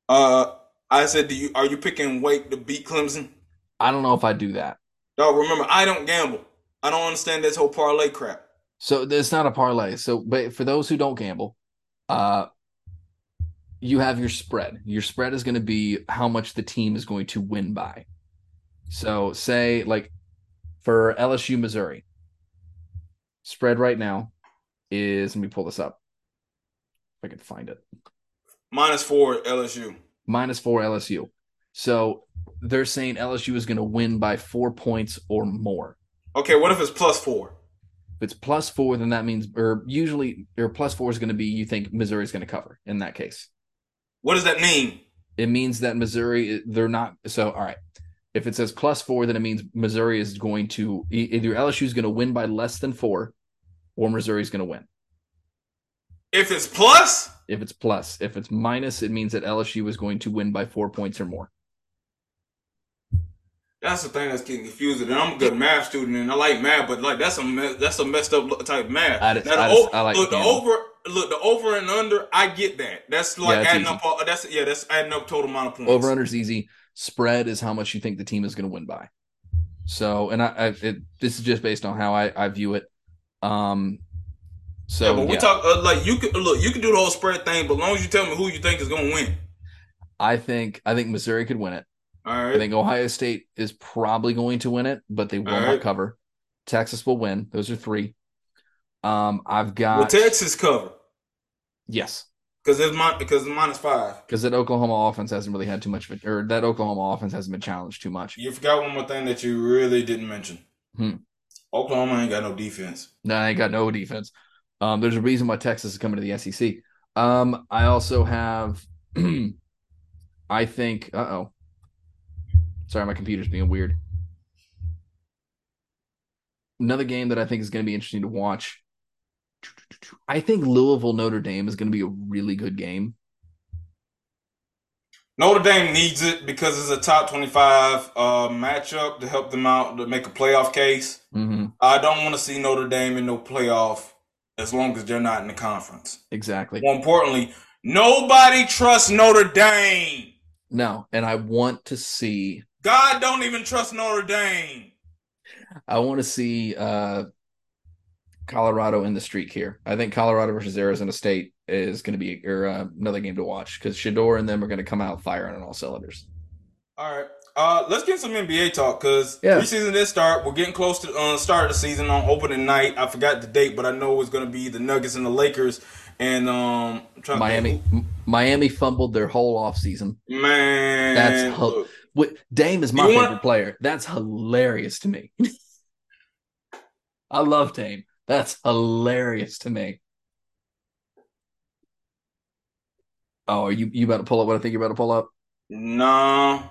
Uh, I said, do you are you picking Wake to beat Clemson? I don't know if I do that. No, remember, I don't gamble. I don't understand this whole parlay crap. So it's not a parlay. So, but for those who don't gamble, uh, you have your spread. Your spread is going to be how much the team is going to win by. So, say like for LSU Missouri, spread right now is let me pull this up if I can find it. Minus four LSU. Minus four LSU. So they're saying LSU is going to win by four points or more. Okay, what if it's plus four? If it's plus four, then that means, or usually, or plus four is going to be you think Missouri is going to cover in that case. What does that mean? it means that Missouri they're not so all right. If it says plus four, then it means Missouri is going to either LSU is going to win by less than four, or Missouri is going to win. If it's plus, if it's plus, if it's minus, it means that LSU is going to win by four points or more. That's the thing that's getting confusing. And I'm a good math student, and I like math, but like that's a that's a messed up type of math. I just, now, I, just, I like look, the over look the over and under. I get that. That's like yeah, adding easy. up. That's yeah. That's adding up total amount of points. Over under is easy. Spread is how much you think the team is going to win by. So, and I, I it, this is just based on how I, I view it. Um, so yeah, but we yeah. talk uh, like you could look. You can do the whole spread thing, but as long as you tell me who you think is going to win. I think I think Missouri could win it. All right. I think Ohio State is probably going to win it, but they will not cover. Texas will win. Those are three. Um, I've got Will Texas cover? Yes. Because it's my because it's minus five. Because that Oklahoma offense hasn't really had too much, or that Oklahoma offense hasn't been challenged too much. You forgot one more thing that you really didn't mention. Hmm. Oklahoma ain't got no defense. No, I ain't got no defense. Um, there's a reason why Texas is coming to the SEC. Um, I also have, I think, uh oh, sorry, my computer's being weird. Another game that I think is going to be interesting to watch I think Louisville Notre Dame is going to be a really good game. Notre Dame needs it because it's a top 25 uh, matchup to help them out to make a playoff case. Mm-hmm. I don't want to see Notre Dame in no playoff as long as they're not in the conference. Exactly. More importantly, nobody trusts Notre Dame. No, and I want to see. God don't even trust Notre Dame. I want to see uh, Colorado in the streak here. I think Colorado versus Arizona State is going to be or, uh, another game to watch because Shedeur and them are going to come out firing on all cylinders. All right. Uh, let's get some NBA talk because yeah. preseason did start. We're getting close to the uh, start of the season on opening night. I forgot the date, but I know it's going to be the Nuggets and the Lakers. And um, Miami, Miami fumbled their whole off season. Man, that's what Dame is my favorite want... player. That's hilarious to me. I love Dame. That's hilarious to me. Oh, are you you about to pull up what I think you're about to pull up? No.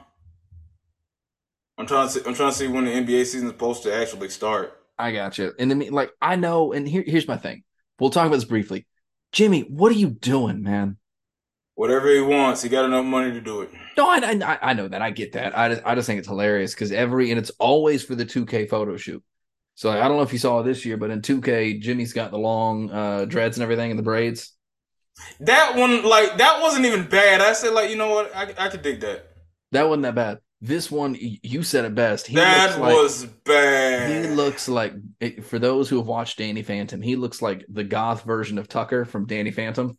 I'm trying to see I'm trying to see when the NBA season is supposed to actually start. I got you. And then like I know, and here, here's my thing. We'll talk about this briefly. Jimmy, what are you doing, man? Whatever he wants, he got enough money to do it. No, I I, I know that. I get that. I just I just think it's hilarious because every and it's always for the 2K photo shoot. So like, I don't know if you saw this year, but in 2K, Jimmy's got the long uh, dreads and everything and the braids. That one, like that wasn't even bad. I said, like, you know what, I I could dig that. That wasn't that bad. This one, you said it best. He that like, was bad. He looks like, for those who have watched Danny Phantom, he looks like the goth version of Tucker from Danny Phantom.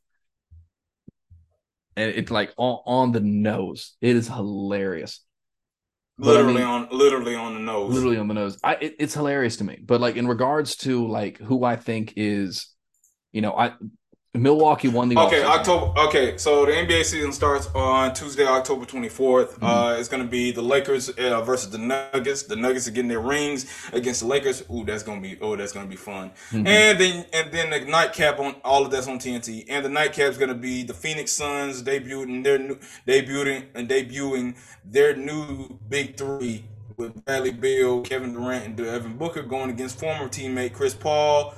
And it's like on, on the nose. It is hilarious. Literally I mean, on literally on the nose. Literally on the nose. I it, it's hilarious to me. But like in regards to like who I think is, you know, I Milwaukee won the Okay, October okay, so the NBA season starts on Tuesday, October 24th. Mm-hmm. Uh it's going to be the Lakers uh, versus the Nuggets. The Nuggets are getting their rings against the Lakers. Ooh, that's going to be oh, that's going to be fun. Mm-hmm. And then and then the nightcap on all of that's on TNT. And the nightcap is going to be the Phoenix Suns debuting their new debuting and debuting their new big 3 with Bradley Beal, Kevin Durant and Devin Booker going against former teammate Chris Paul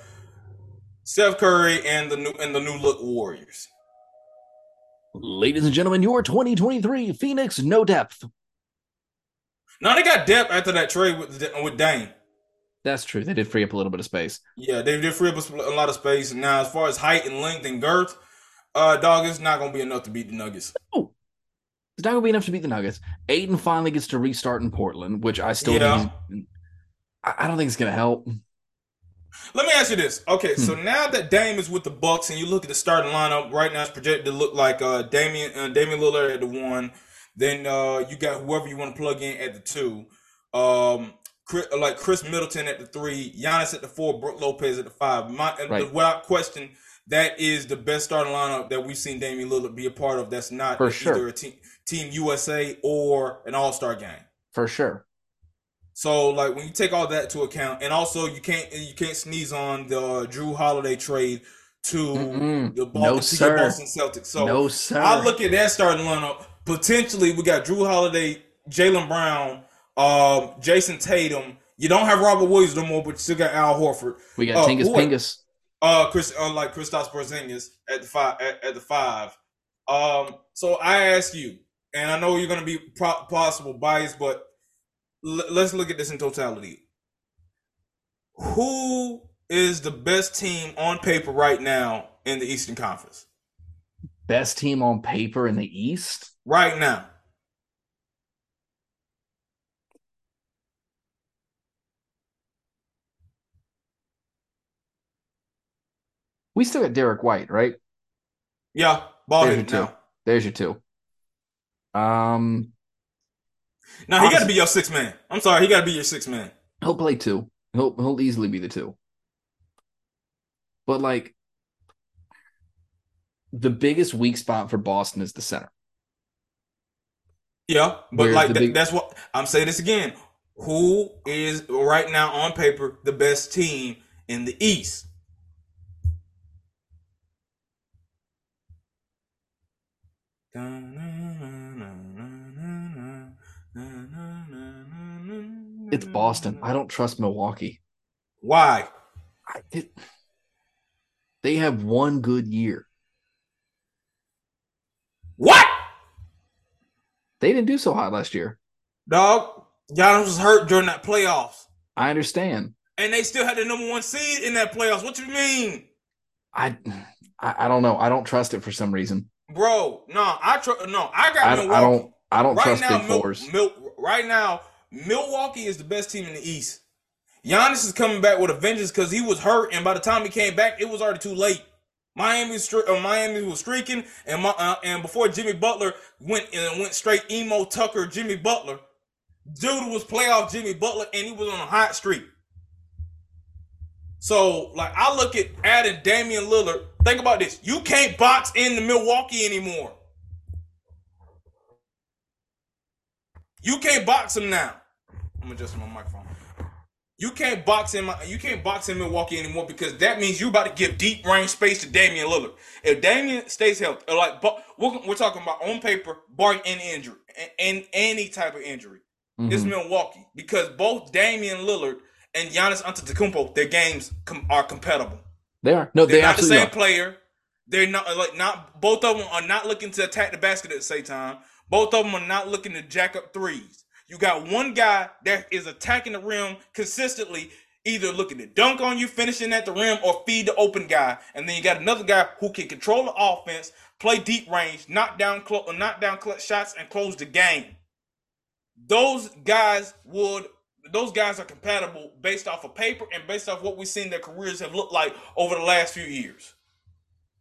Steph Curry and the new and the new look Warriors. Ladies and gentlemen, your 2023 Phoenix no depth. Now they got depth after that trade with with Dame. That's true. They did free up a little bit of space. Yeah, they did free up a lot of space. Now, as far as height and length and girth, uh, dog, it's not gonna be enough to beat the Nuggets. Oh, it's not gonna be enough to beat the Nuggets. Ayton finally gets to restart in Portland, which I still yeah. think I don't think it's gonna help. Let me ask you this. Okay, hmm. so now that Dame is with the Bucks, and you look at the starting lineup right now, it's projected to look like uh, Damian uh, Damian Lillard at the one. Then uh, you got whoever you want to plug in at the two. Um, Chris, like Khris Middleton at the three, Giannis at the four, Brook Lopez at the five. My, right. Without question, that is the best starting lineup that we've seen Damian Lillard be a part of. That's not For either sure. a team, team USA or an All Star game. For sure. So like when you take all that to account, and also you can't you can't sneeze on the uh, Jrue Holiday trade to Mm-mm. the Boston, no, sir. Boston Celtics. So no, sir. I look at that starting lineup. potentially we got Jrue Holiday, Jaylen Brown, um, Jayson Tatum. You don't have Robert Williams no more, but you still got Al Horford. We got uh, Tingus Pingus. Uh, Chris, unlike Kristaps Porzingis at the five. At, at, the five. Um, so I ask you, and I know you're going to be pro- possible biased, but l- let's look at this in totality. Who is the best team on paper right now in the Eastern Conference? Best team on paper in the East right now. We still got Derrick White, right? Yeah, ball There's your two. There's your two. Um, now he got to be your six man. I'm sorry, he got to be your six man. He'll play two. He'll he'll easily be the two. But like, the biggest weak spot for Boston is the center. Yeah, but Where's like big... that's what I'm saying. This again. Who is right now on paper the best team in the East? It's Boston. I don't trust Milwaukee. Why? I, it, they have one good year. What? They didn't do so hot last year. Dog, Giannis was hurt during that playoffs. I understand. And they still had the number one seed in that playoffs. What you mean? I, I, I don't know. I don't trust it for some reason. Bro, no, I trust. No, I got I, Milwaukee. I don't. I don't right trust now, big Mil- fours. Mil- right now, Milwaukee is the best team in the East. Giannis is coming back with a vengeance because he was hurt, and by the time he came back, it was already too late. Miami, uh, Miami was streaking, and my, uh, and before Jimmy Butler went and went straight emo Tucker Jimmy Butler, dude was playoff Jimmy Butler, and he was on a hot streak. So, like, I look at adding Damian Lillard. Think about this: you can't box in the Milwaukee anymore. You can't box him now. I'm adjusting my microphone. You can't box in my, you can't box in Milwaukee anymore because that means you're about to give deep range space to Damian Lillard. If Damian stays healthy, like we're, we're talking about on paper, barring any injury and, any type of injury, mm-hmm. it's Milwaukee because both Damian Lillard and Giannis Antetokounmpo, their games com- are compatible. They are. No, they're they not the same are. player. They're not like not both of them are not looking to attack the basket at the same time. Both of them are not looking to jack up threes. You got one guy that is attacking the rim consistently, either looking to dunk on you, finishing at the rim, or feed the open guy. And then you got another guy who can control the offense, play deep range, knock down, clo- uh, knock down clutch shots, and close the game. Those guys would those guys are compatible based off of paper and based off what we've seen their careers have looked like over the last few years.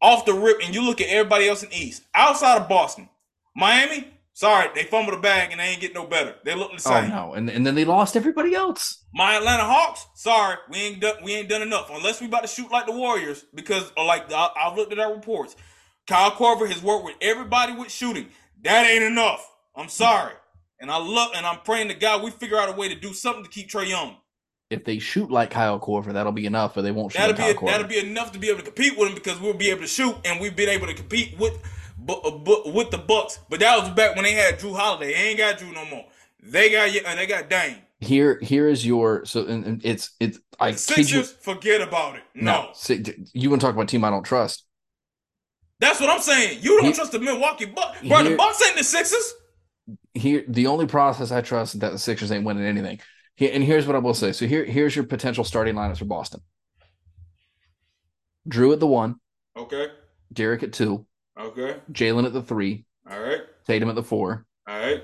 Off the rip, and you look at everybody else in East, outside of Boston, Miami, sorry, they fumbled the bag and they ain't get no better. They look the oh, same. Oh no, and, and then they lost everybody else. My Atlanta Hawks, sorry, we ain't done we ain't done enough unless we about to shoot like the Warriors because like I, I've looked at our reports. Kyle Korver has worked with everybody with shooting. That ain't enough. I'm sorry. And I love and I'm praying to God we figure out a way to do something to keep Trae Young. If they shoot like Kyle Korver, that'll be enough, or they won't shoot that'll like be a, that'll be enough to be able to compete with him because we'll be able to shoot and we've been able to compete with Uh, with the Bucks. But that was back when they had Jrue Holiday. They ain't got Jrue no more. They got you and they got Dame. Here, here is your so and, and it's it's I Sixers. You, forget about it. No, no you want to talk about team I don't trust. That's what I'm saying. You don't trust the Milwaukee Bucks, bro. Here, the Bucks ain't the Sixers here the only process I trust is that the Sixers ain't winning anything. Here, and here's what I will say. So here, here's your potential starting lineups for Boston. Drew at the one. Okay. Derrick at two. Okay. Jaylen at the three. All right. Tatum at the four. All right.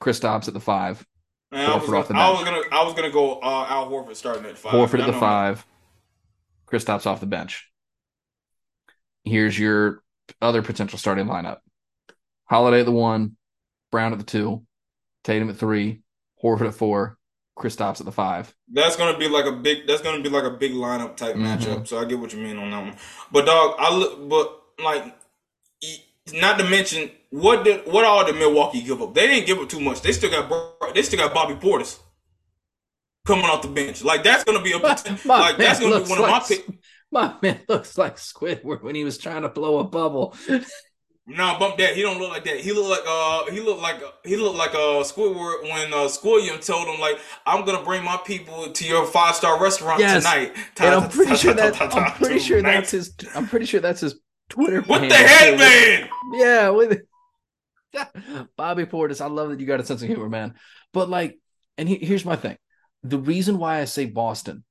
Chris Kristaps at the five. I was, gonna, I was, gonna, I was gonna go uh, Al Horford starting at five. Horford at the five. Chris Kristaps off the bench. Here's your other potential starting lineup: Holiday at the one, Brown at the two, Tatum at three, Horford at four, Kristaps at the five. That's gonna be like a big. That's gonna be like a big lineup type mm-hmm. matchup. So I get what you mean on that one. But dog, I look. But like, not to mention what did what all did Milwaukee give up? They didn't give up too much. They still got they still got Bobby Portis coming off the bench. Like that's gonna be a my, my like that's gonna be one like, of my. My man looks like Squidward when he was trying to blow a bubble. No, bump that. He don't look like that. He look like uh he look like he look like uh Squidward when uh Squilliam told him like I'm gonna bring my people to your five star restaurant Yes. tonight. And I'm pretty sure that I'm pretty sure that's his. I'm pretty sure that's his Twitter. What the handle, too. headband? Yeah, with Bobby Portis. I love that you got a sense of humor, man. But like, and he, here's my thing: the reason why I say Boston,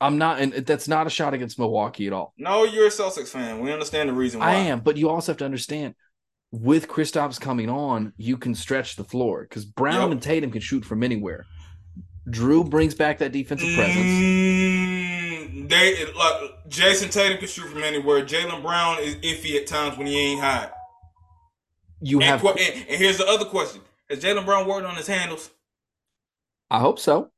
I'm not, and that's not a shot against Milwaukee at all. No, you're a Celtics fan. We understand the reason why. I am, but you also have to understand. With Kristaps coming on, you can stretch the floor because Brown Yep. and Tatum can shoot from anywhere. Jrue brings back that defensive presence. Mm, they like Jayson Tatum can shoot from anywhere. Jaylen Brown is iffy at times when he ain't hot. You And, have, que- and, and here's the other question: Has Jaylen Brown worked on his handles? I hope so.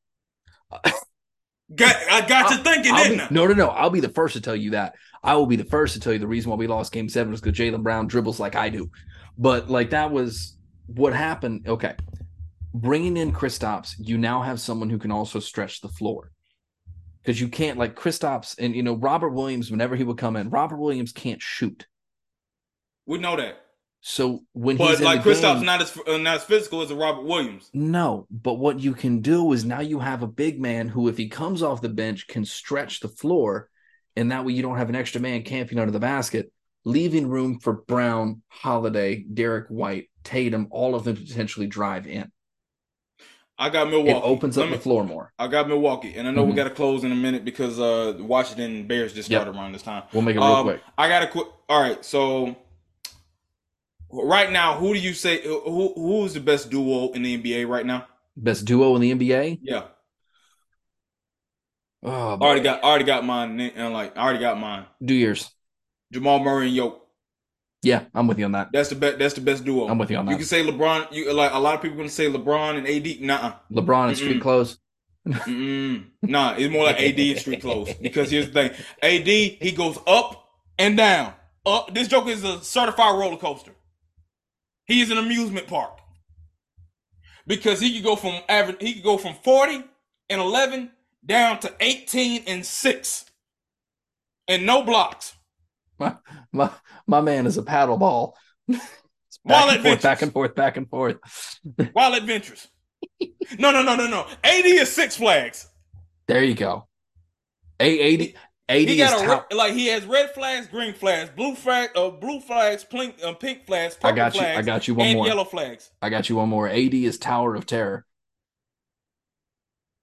Got I got you thinking, I'll didn't be- I? no, no, no. I'll be the first to tell you that. I will be the first to tell you the reason why we lost Game Seven was because Jaylen Brown dribbles like I do. But like that was what happened. Okay, bringing in Kristaps, you now have someone who can also stretch the floor because you can't like Kristaps and you know Robert Williams. Whenever he would come in, Robert Williams can't shoot. We know that, So when but he's like Kristaps not as uh, not as physical as a Robert Williams. No, but what you can do is now you have a big man who, if he comes off the bench, can stretch the floor, and that way you don't have an extra man camping under the basket, leaving room for Brown, Holiday, Derrick White, Tatum, all of them to potentially drive in. I got Milwaukee. It opens up me- the floor more. I got Milwaukee, and I know we Mhm. got to close in a minute because uh Washington Bears just Yep. started around this time. We'll make it real Um, quick. I got to quit. All right, so right now, who do you say who who's the best duo in the NBA right now? Best duo in the NBA. Yeah, Oh, I already got already got mine, and like I already got mine. do yours. Jamal Murray and Yoke. Yeah, I'm with you on that. That's the best. That's the best duo. I'm with you on that. You can say LeBron. You like a lot of people gonna say LeBron and AD. Nah, LeBron and street clothes. Nah. It's more like AD and street clothes. Because here's the thing: AD he goes up and down. Up. This joke is a certified roller coaster. He is an amusement park because he could go from average. He could go from forty and eleven down to eighteen and six, and no blocks. My my my man is a paddle ball. Wild back and forth, back and forth, back and forth. Wild adventures. no, no, no, no, no. AD is Six Flags. There you go. A AD AD He is got a top. re- like he has red flags, green flags, blue flag, uh, blue flags, pink, uh, pink flags, purple I got you. flags, I got you one and more. yellow flags. I got you one more. AD is Tower of Terror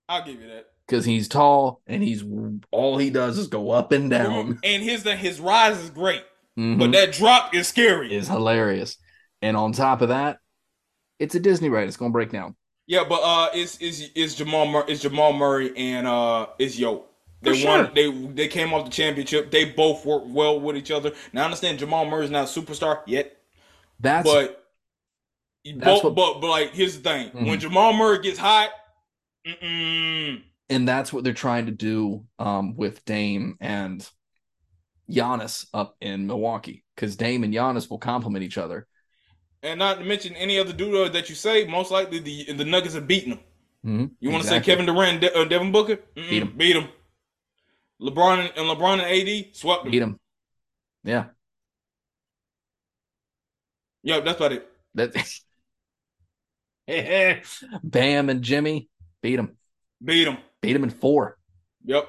I'll give you that. Because he's tall and he's all he does is go up and down. And his his rise is great, Mhm. but that drop is scary. is hilarious. And on top of that, it's a Disney ride. It's gonna break down. Yeah, but uh, it's it's it's Jamal Mur- it's Jamal Murray and uh, it's Yo. They For won. They they came off the championship. They both work well with each other. Now I understand Jamal Murray's not a superstar yet, That's but That's but, what- but but like here's the thing: Mhm. when Jamal Murray gets hot, mm-mm, and that's what they're trying to do um, with Dame and Giannis up in Milwaukee because Dame and Giannis will complement each other. and not to mention any other dude that you say, most likely the the Nuggets have beaten them. Mhm. You want to Exactly. say Kevin Durant, De- uh, Devin Booker? Mm-mm, Beat 'em. Beat them. LeBron and, LeBron and AD swept them. Beat him. Yeah, Yep, that's about it. that. Bam and Jimmy beat him. Beat them. Beat him in four. Yep.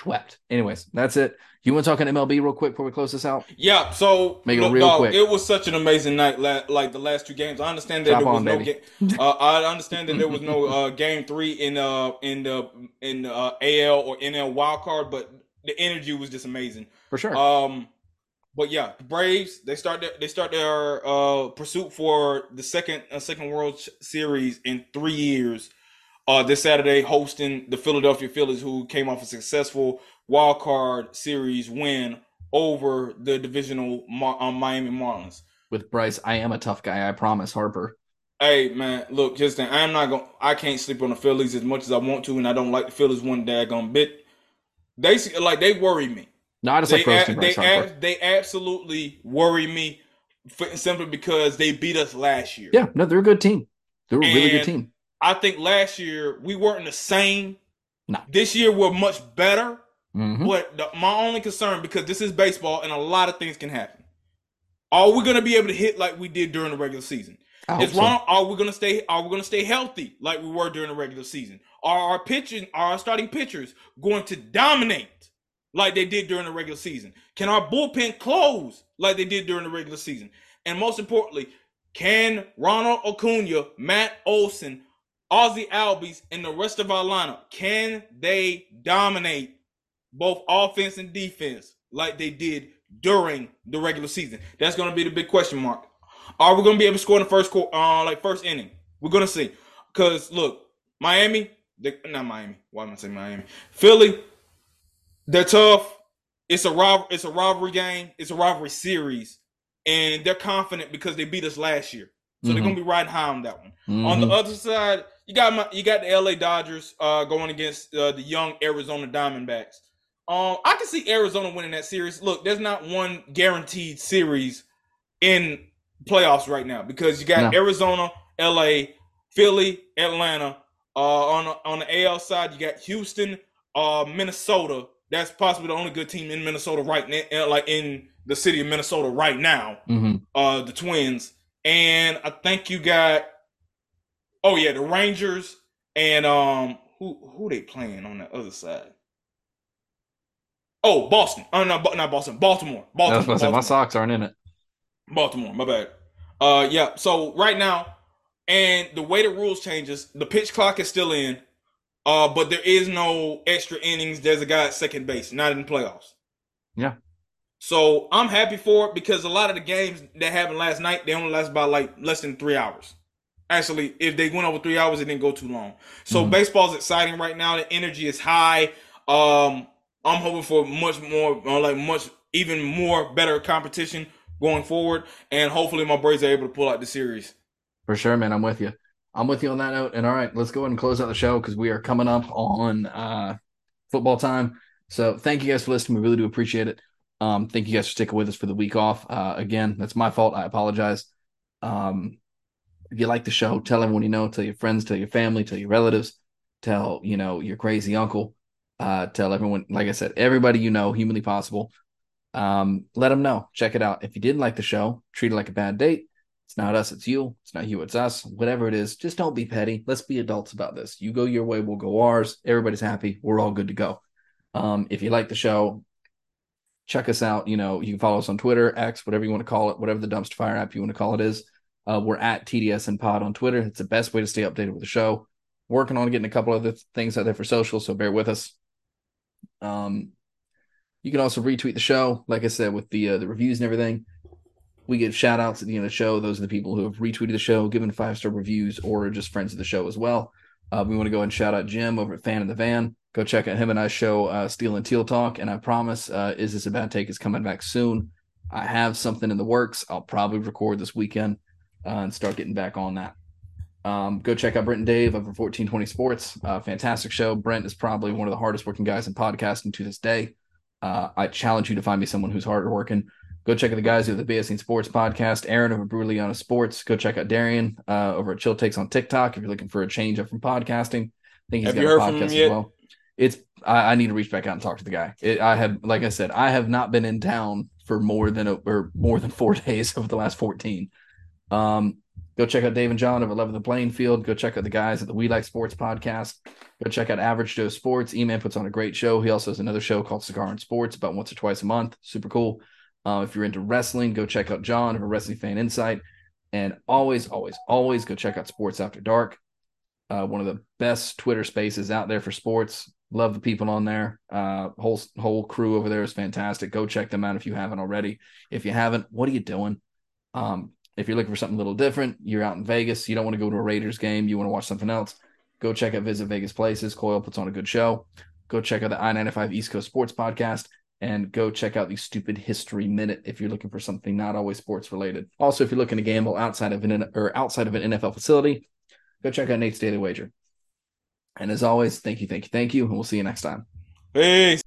Swept. Anyways, that's it. You want to talk on MLB real quick before we close this out? Yeah, so Make it look, real dog, quick. It was such an amazing night, la- like the last two games. I understand that Chop there was on, no game. Uh, I understand that there was no uh, game three in uh in the in the uh, AL or NL wild card, but the energy was just amazing. For sure. Um, but yeah, the Braves they start their, they start their uh pursuit for the second uh, second World Series in three years. Uh, this Saturday, hosting the Philadelphia Phillies, who came off a successful wild card series win over the divisional Mar- um, Miami Marlins. With Bryce, I am a tough guy. I promise, Harper. Hey man, look, just I'm not going. I can't sleep on the Phillies as much as I want to, and I don't like the Phillies one daggone bit. They like they worry me. No, I just They, like roasting a- Bryce they, Harper. a- they absolutely worry me simply because they beat us last year. Yeah, no, they're a good team. They're a really good team. I think last year we weren't the same. No. This year we're much better. Mhm. But the, my only concern, because this is baseball and a lot of things can happen. Are we going to be able to hit like we did during the regular season? Is Ronald, so. are we going to stay? Are we going to stay healthy like we were during the regular season? Are our pitching, are our starting pitchers going to dominate like they did during the regular season? Can our bullpen close like they did during the regular season? And most importantly, can Ronald Acuna, Matt Olson, Ozzie Albies, and the rest of our lineup can they dominate both offense and defense like they did during the regular season? That's going to be the big question mark. Are we going to be able to score in the first quarter, uh, like first inning? We're going to see. Because look, Miami, they, not Miami. Why am I saying Miami? Philly, they're tough. It's a rival. It's a rivalry game. It's a rivalry series, and they're confident because they beat us last year. So mm-hmm. they're gonna be riding high on that one. Mm-hmm. On the mm-hmm. other side, you got my, you got the LA Dodgers uh, going against uh, the young Arizona Diamondbacks. Um, I can see Arizona winning that series. Look, there's not one guaranteed series in playoffs right now because you got no. Arizona, LA, Philly, Atlanta. Uh, on on the AL side, you got Houston, uh, Minnesota. That's possibly the only good team in Minnesota right now, uh, like in the city of Minnesota right now. Mm-hmm. Uh, the Twins, and I think you got, oh yeah, the Rangers and um, who who they playing on the other side? Oh, Boston. Oh no, not Boston. Baltimore. Baltimore. I was to say my socks aren't in it. Baltimore. My bad. Uh, yeah. So right now, and the way the rules changes, the pitch clock is still in. Uh, but there is no extra innings. There's a guy at second base, not in the playoffs. Yeah. So I'm happy for it because a lot of the games that happened last night, they only last about like less than three hours. Actually, if they went over three hours, it didn't go too long. So mm-hmm. baseball's exciting right now. The energy is high. Um, I'm hoping for much more, uh, like much even more better competition going forward, and hopefully my Braves are able to pull out the series. For sure, man. I'm with you. I'm with you on that note. And all right, let's go ahead and close out the show because we are coming up on uh, football time. So thank you guys for listening. We really do appreciate it. Um, thank you guys for sticking with us for the week off. Uh, again, that's my fault. I apologize. Um, if you like the show, tell everyone you know, tell your friends, tell your family, tell your relatives, tell you know your crazy uncle, uh, tell everyone. Like I said, everybody you know, humanly possible. Um, let them know. Check it out. If you didn't like the show, treat it like a bad date. It's not us, it's you. It's not you, it's us. Whatever it is, just don't be petty. Let's be adults about this. You go your way, we'll go ours. Everybody's happy. We're all good to go. Um, if you like the show, check us out. You know, you can follow us on Twitter, X, whatever you want to call it, whatever the dumpster fire app you want to call it is. Uh, we're at TDSN Pod on Twitter. It's the best way to stay updated with the show. Working on getting a couple other things out there for social, so bear with us. Um, you can also retweet the show, like I said, with the uh, the reviews and everything we give shout outs at the end of the show. Those are the people who have retweeted the show, given five star reviews, or just friends of the show as well. Uh, we want to go and shout out Jim over at Fan in the Van. Go check out him and I show uh, Steel and Teal Talk. And I promise, Is This a Bad Take is coming back soon. I have something in the works. I'll probably record this weekend uh, and start getting back on that. Um, go check out Brent and Dave over 1420 Sports. Uh, fantastic show. Brent is probably one of the hardest working guys in podcasting to this day. Uh, I challenge you to find me someone who's harder working. Go check out the guys who have the BSC Sports podcast. Aaron over Bruliana Sports. Go check out Darian uh, over at Chill Takes on TikTok if you're looking for a change up from podcasting. I think he's have got a podcast as well. It's I, I, need to reach back out and talk to the guy. It, I have, like I said, I have not been in town for more than a, or more than four days over the last 14. Um, go check out Dave and John over Love the Playing Field. Go check out the guys at the We Like Sports podcast. Go check out Average Joe Sports. E-Man puts on a great show. He also has another show called Cigar and Sports about once or twice a month. Super cool. Uh, if you're into wrestling, go check out John of a Wrestling Fan Insight. And always, always, always go check out Sports After Dark. Uh, one of the best Twitter spaces out there for sports. Love the people on there. Uh, whole whole crew over there is fantastic. Go check them out if you haven't already. If you haven't, what are you doing? Um, if you're looking for something a little different, you're out in Vegas. You don't want to go to a Raiders game. You want to watch something else. Go check out Visit Vegas Places. Coyle puts on a good show. Go check out the I 95 East Coast Sports Podcast and go check out the stupid history minute if you're looking for something not always sports related. Also, if you're looking to gamble outside of an or outside of an NFL facility, go check out Nate's Daily Wager. And as always, thank you, thank you, thank you, and we'll see you next time. Peace.